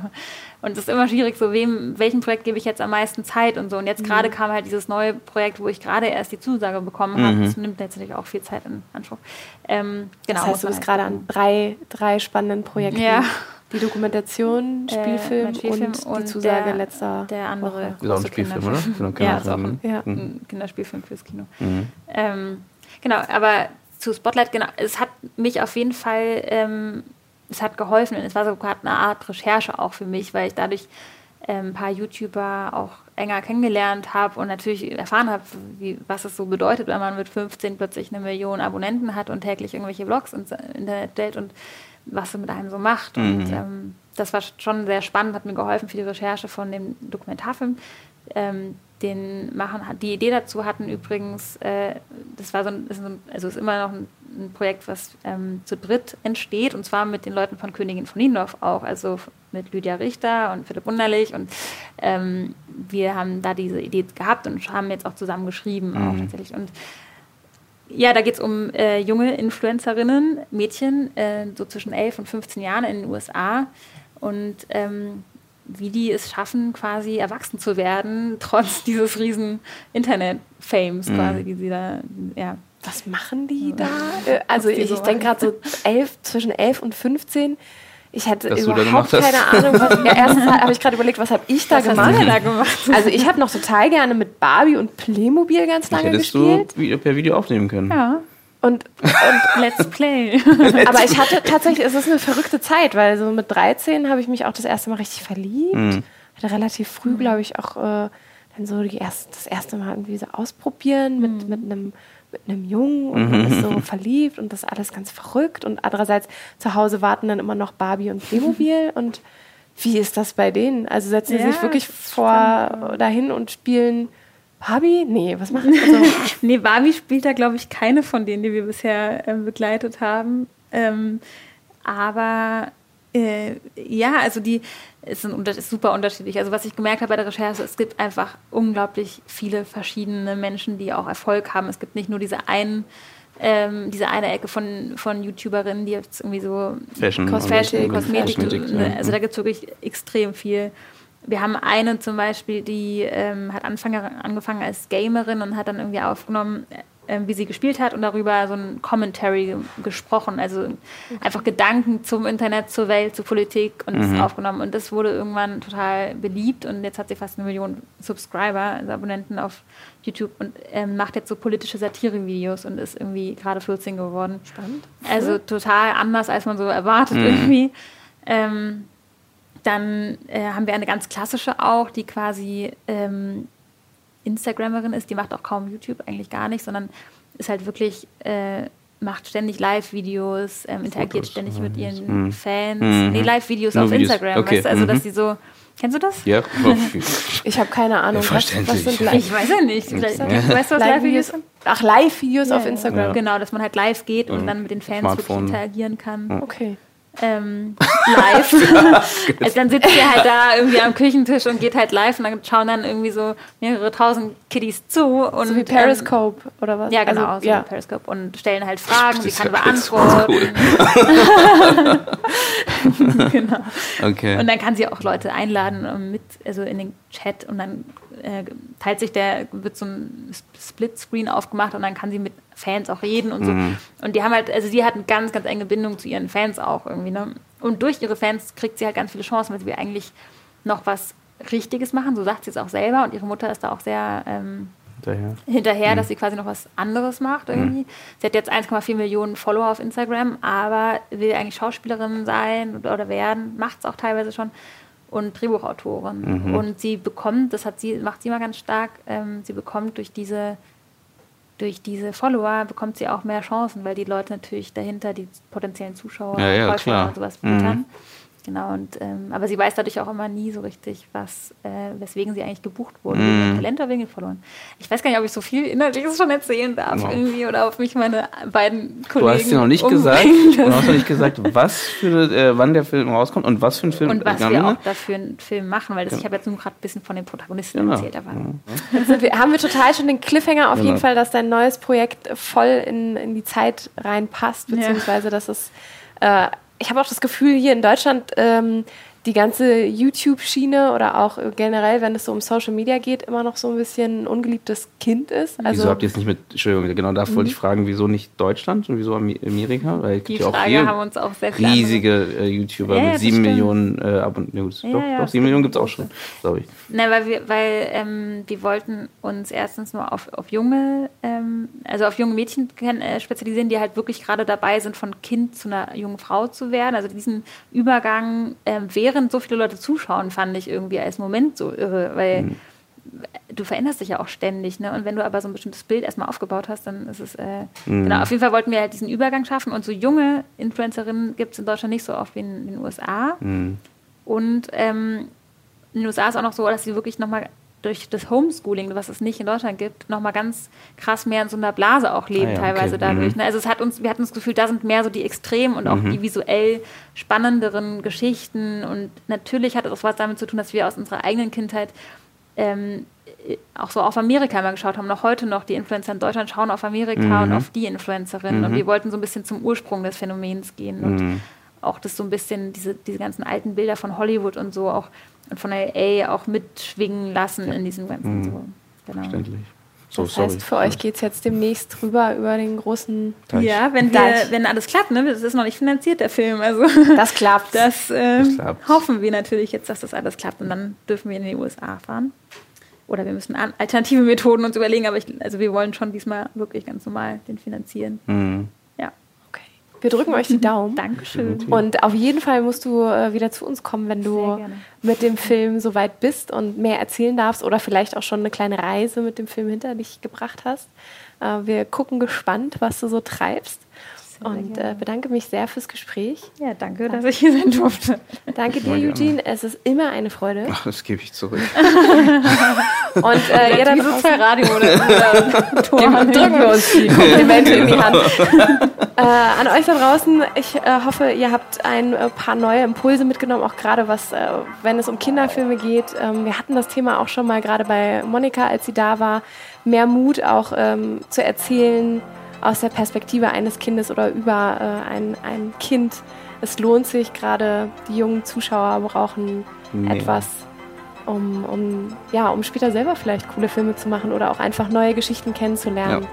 Und es ist immer schwierig, so wem, welchem Projekt gebe ich jetzt am meisten Zeit und so. Und jetzt mhm. gerade kam halt dieses neue Projekt, wo ich gerade erst die Zusage bekommen habe. Mhm. Das nimmt letztendlich auch viel Zeit in Anspruch. Ähm, genau. Das heißt, du bist gerade an drei, drei spannenden Projekten. Ja Die Dokumentation, Spielfilm, mein Spielfilm und, die und Zusage der- letzter Der andere. Woche. Ist auch ein Spielfilm, oder? Kinderfilm. Genau, Ja, ist auch ein, Ja. ein Kinderspielfilm fürs Kino. Mhm. Ähm, genau, aber zu Spotlight, genau, es hat mich auf jeden Fall, ähm, es hat geholfen und es war so gerade eine Art Recherche auch für mich, weil ich dadurch ähm, ein paar YouTuber auch enger kennengelernt habe und natürlich erfahren habe, wie, was es so bedeutet, wenn man mit 15 plötzlich eine Million Abonnenten hat und täglich irgendwelche Vlogs ins Internet stellt und was es mit einem so macht. Und Mhm. ähm, das war schon sehr spannend, hat mir geholfen für die Recherche von dem Dokumentarfilm. Ähm, den machen, die Idee dazu hatten übrigens, äh, das war so ein, ist so ein, also ist immer noch ein, ein Projekt, was ähm, zu dritt entsteht und zwar mit den Leuten von Königin von Niendorf auch, also mit Lydia Richter und Philipp Wunderlich und ähm, wir haben da diese Idee gehabt und haben jetzt auch zusammen geschrieben auch tatsächlich und ja, da geht es um äh, junge Influencerinnen, Mädchen, äh, so zwischen 11 und 15 Jahren in den USA. Und ähm, wie die es schaffen, quasi erwachsen zu werden, trotz dieses riesen Internet-Fames quasi, die sie da, ja. Was machen die da? Äh, Also ich, ich denke gerade so elf, zwischen 11 und 15. Ich hatte Was du da überhaupt keine Ahnung. Was, ja, erstens habe ich gerade überlegt, was habe ich da Was hast gemacht? du denn da gemacht? Also ich habe noch total gerne mit Barbie und Playmobil ganz Das lange hättest gespielt. du per Video aufnehmen können. Ja, Und, let's play. aber ich hatte tatsächlich, es ist eine verrückte Zeit, weil so mit 13 habe ich mich auch das erste Mal richtig verliebt. Mhm. Hatte relativ früh, glaube ich, auch äh, dann so die erst, das erste Mal irgendwie so ausprobieren mit, mit einem mit einem Jungen und man ist so verliebt und das ist alles ganz verrückt und andererseits zu Hause warten dann immer noch Barbie und Playmobil und wie ist das bei denen? Also setzen sie Ja, sich wirklich vor dahin und spielen Barbie? Nee, was machen die so? nee, Barbie spielt da, glaube ich, keine von denen, die wir bisher ähm, begleitet haben. Ähm, aber äh, ja, also die sind unter- ist super unterschiedlich. Also was ich gemerkt habe bei der Recherche, es gibt einfach unglaublich viele verschiedene Menschen, die auch Erfolg haben. Es gibt nicht nur diese einen, ähm, diese eine Ecke von, von YouTuberinnen, die jetzt irgendwie so Fashion. Kosmetik, und- Kosmetik, Kosmetik, ne, also da gibt es wirklich extrem viel. Wir haben eine zum Beispiel, die ähm, hat Anfang, angefangen als Gamerin und hat dann irgendwie aufgenommen, wie sie gespielt hat und darüber so ein Commentary ge- gesprochen, also einfach Gedanken zum Internet, zur Welt, zur Politik und das aufgenommen. Und das wurde irgendwann total beliebt und jetzt hat sie fast eine Million Subscriber, also Abonnenten auf YouTube und ähm, macht jetzt so politische Satire-Videos und ist irgendwie gerade 14 geworden. Spannend. Also total anders, als man so erwartet irgendwie. Ähm, dann äh, haben wir eine ganz klassische auch, die quasi ähm, Instagrammerin ist. Die macht auch kaum YouTube, eigentlich gar nicht, sondern ist halt wirklich, äh, macht ständig Live-Videos, ähm, interagiert Fotos, ständig mit ihren Mhm. Fans. Mhm. Nee, Live-Videos auf Videos. Instagram. Okay, Weißt du? Also, mhm. dass sie so, kennst du das? Ja, Ich habe keine Ahnung. Was, was Selbstverständlich. sind Live- Ich weiß ja nicht. Vielleicht, Ja. Weißt du, was Live-Videos sind? Ach, Live-Videos auf Ja, Instagram. Ja. Genau, dass man halt live geht und Mhm. dann mit den Fans Smartphone. wirklich interagieren kann. Okay. Ähm, live. also dann sitzt ihr halt da irgendwie am Küchentisch und geht halt live und dann schauen dann irgendwie so mehrere tausend Kiddies zu. Und, So wie Periscope oder was? Ähm, ja, genau, Also, so ja. wie Periscope und stellen halt Fragen, sie kann beantworten. cool. genau. Okay. Und dann kann sie auch Leute einladen ähm, mit, also in den Chat und dann äh, teilt sich der, wird so ein Splitscreen aufgemacht und dann kann sie mit Fans auch reden und so. Mhm. Und die haben halt, also sie hat eine ganz, ganz enge Bindung zu ihren Fans auch irgendwie, ne? Und durch ihre Fans kriegt sie halt ganz viele Chancen, weil sie eigentlich noch was Richtiges machen, so sagt sie es auch selber und ihre Mutter ist da auch sehr ähm, Daher. hinterher, dass sie quasi noch was anderes macht irgendwie. Sie hat jetzt 1,4 Millionen Follower auf Instagram, aber will eigentlich Schauspielerin sein oder, oder werden, macht es auch teilweise schon und Drehbuchautorin. Und sie bekommt, das hat sie, macht sie mal ganz stark, ähm, sie bekommt durch diese durch diese Follower bekommt sie auch mehr Chancen, weil die Leute natürlich dahinter, die potenziellen Zuschauer, Ja, ja, und sowas Mhm. Genau, und, ähm, aber sie weiß dadurch auch immer nie so richtig, was, äh, weswegen sie eigentlich gebucht wurde. Mhm. Wegen Talent oder wegen Followern. Ich weiß gar nicht, ob ich so viel Inhaltliches schon erzählen darf Ja. irgendwie oder ob mich meine beiden Kollegen Du hast dir noch nicht gesagt, du hast noch nicht gesagt, was für, äh, wann der Film rauskommt und was für ein Film. Und was Ja, wir auch dafür einen Film machen, weil das, ich habe jetzt nur gerade ein bisschen von den Protagonisten Genau. erzählt. Aber Jetzt sind wir, haben wir total schon den Cliffhanger auf Genau. jeden Fall, dass dein neues Projekt voll in, in die Zeit reinpasst, beziehungsweise dass es, äh, ich habe auch das Gefühl, hier in Deutschland ähm, die ganze YouTube-Schiene oder auch generell, wenn es so um Social Media geht, immer noch so ein bisschen ein ungeliebtes Kind ist. Also wieso habt ihr es nicht mit, Entschuldigung, genau da mhm. wollte ich fragen, wieso nicht Deutschland und wieso Amerika? Weil die ja Frage auch haben uns auch sehr riesige äh, YouTuber ja, mit sieben Millionen äh, Abonnenten. Ja, doch, ja, doch sieben Millionen gibt es auch schon, glaube ich. Na, weil wir, weil ähm, wir wollten uns erstens nur auf, auf junge, ähm, also auf junge Mädchen äh, spezialisieren, die halt wirklich gerade dabei sind, von Kind zu einer jungen Frau zu werden. Also diesen Übergang äh, während so viele Leute zuschauen, fand ich irgendwie als Moment so irre, weil mhm. du veränderst dich ja auch ständig, ne? Und wenn du aber so ein bestimmtes Bild erstmal aufgebaut hast, dann ist es äh, mhm. genau. Auf jeden Fall wollten wir halt diesen Übergang schaffen und so junge Influencerinnen gibt es in Deutschland nicht so oft wie in, den USA. Mhm. Und ähm, in den USA ist auch noch so, dass sie wirklich nochmal durch das Homeschooling, was es nicht in Deutschland gibt, nochmal ganz krass mehr in so einer Blase auch leben, ah ja, teilweise okay. dadurch. Mhm. Ne? Also es hat uns, wir hatten das Gefühl, da sind mehr so die Extremen und auch mhm. die visuell spannenderen Geschichten. Und natürlich hat es auch was damit zu tun, dass wir aus unserer eigenen Kindheit ähm, auch so auf Amerika immer geschaut haben, noch heute noch die Influencer in Deutschland schauen auf Amerika mhm. und auf die Influencerinnen. Mhm. Und wir wollten so ein bisschen zum Ursprung des Phänomens gehen und mhm. Auch das so ein bisschen, diese, diese ganzen alten Bilder von Hollywood und so auch und von LA auch mitschwingen lassen ja. in diesem ganzen mhm. so. Genau. Verständlich. So, das heißt, für euch geht es jetzt demnächst drüber über den großen Teich. Ja, wenn, wir, wenn alles klappt, ne? Das ist noch nicht finanziert, der Film. Also das klappt. Das, äh, das hoffen wir natürlich jetzt, dass das alles klappt. Und dann dürfen wir in die USA fahren. Oder wir müssen alternative Methoden uns überlegen, aber ich, also wir wollen schon diesmal wirklich ganz normal den finanzieren. Mhm. Wir drücken euch die Daumen. Dankeschön. Und auf jeden Fall musst du äh, wieder zu uns kommen, wenn du mit dem Film soweit bist und mehr erzählen darfst oder vielleicht auch schon eine kleine Reise mit dem Film hinter dich gebracht hast. Äh, wir gucken gespannt, was du so treibst und äh, bedanke mich sehr fürs Gespräch. Ja, danke, dass ich hier sein durfte. Danke dir, Eugene. Es ist immer eine Freude. Ach, das gebe ich zurück. und äh, ihr dann zwei Radio oder, drücken wir uns die Komplimente in die Hand. äh, an euch da draußen, ich äh, hoffe, ihr habt ein äh, paar neue Impulse mitgenommen, auch gerade was, äh, wenn es um Kinderfilme geht. Ähm, wir hatten das Thema auch schon mal gerade bei Monika, als sie da war. Mehr Mut auch ähm, zu erzählen, aus der Perspektive eines Kindes oder über äh, ein, ein Kind. Es lohnt sich, gerade die jungen Zuschauer brauchen nee. etwas, um, um, ja, um später selber vielleicht coole Filme zu machen oder auch einfach neue Geschichten kennenzulernen.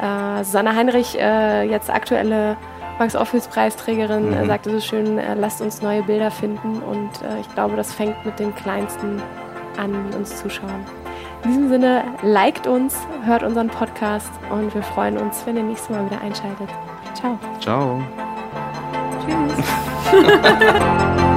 Ja. Äh, Susanne Heinrich, äh, jetzt aktuelle Max-Office-Preisträgerin, mhm. sagt, es ist schön, äh, lasst uns neue Bilder finden und äh, ich glaube, das fängt mit den Kleinsten an, uns zuschauen. In diesem Sinne, liked uns, hört unseren Podcast und wir freuen uns, wenn ihr nächstes Mal wieder einschaltet. Ciao. Ciao. Tschüss.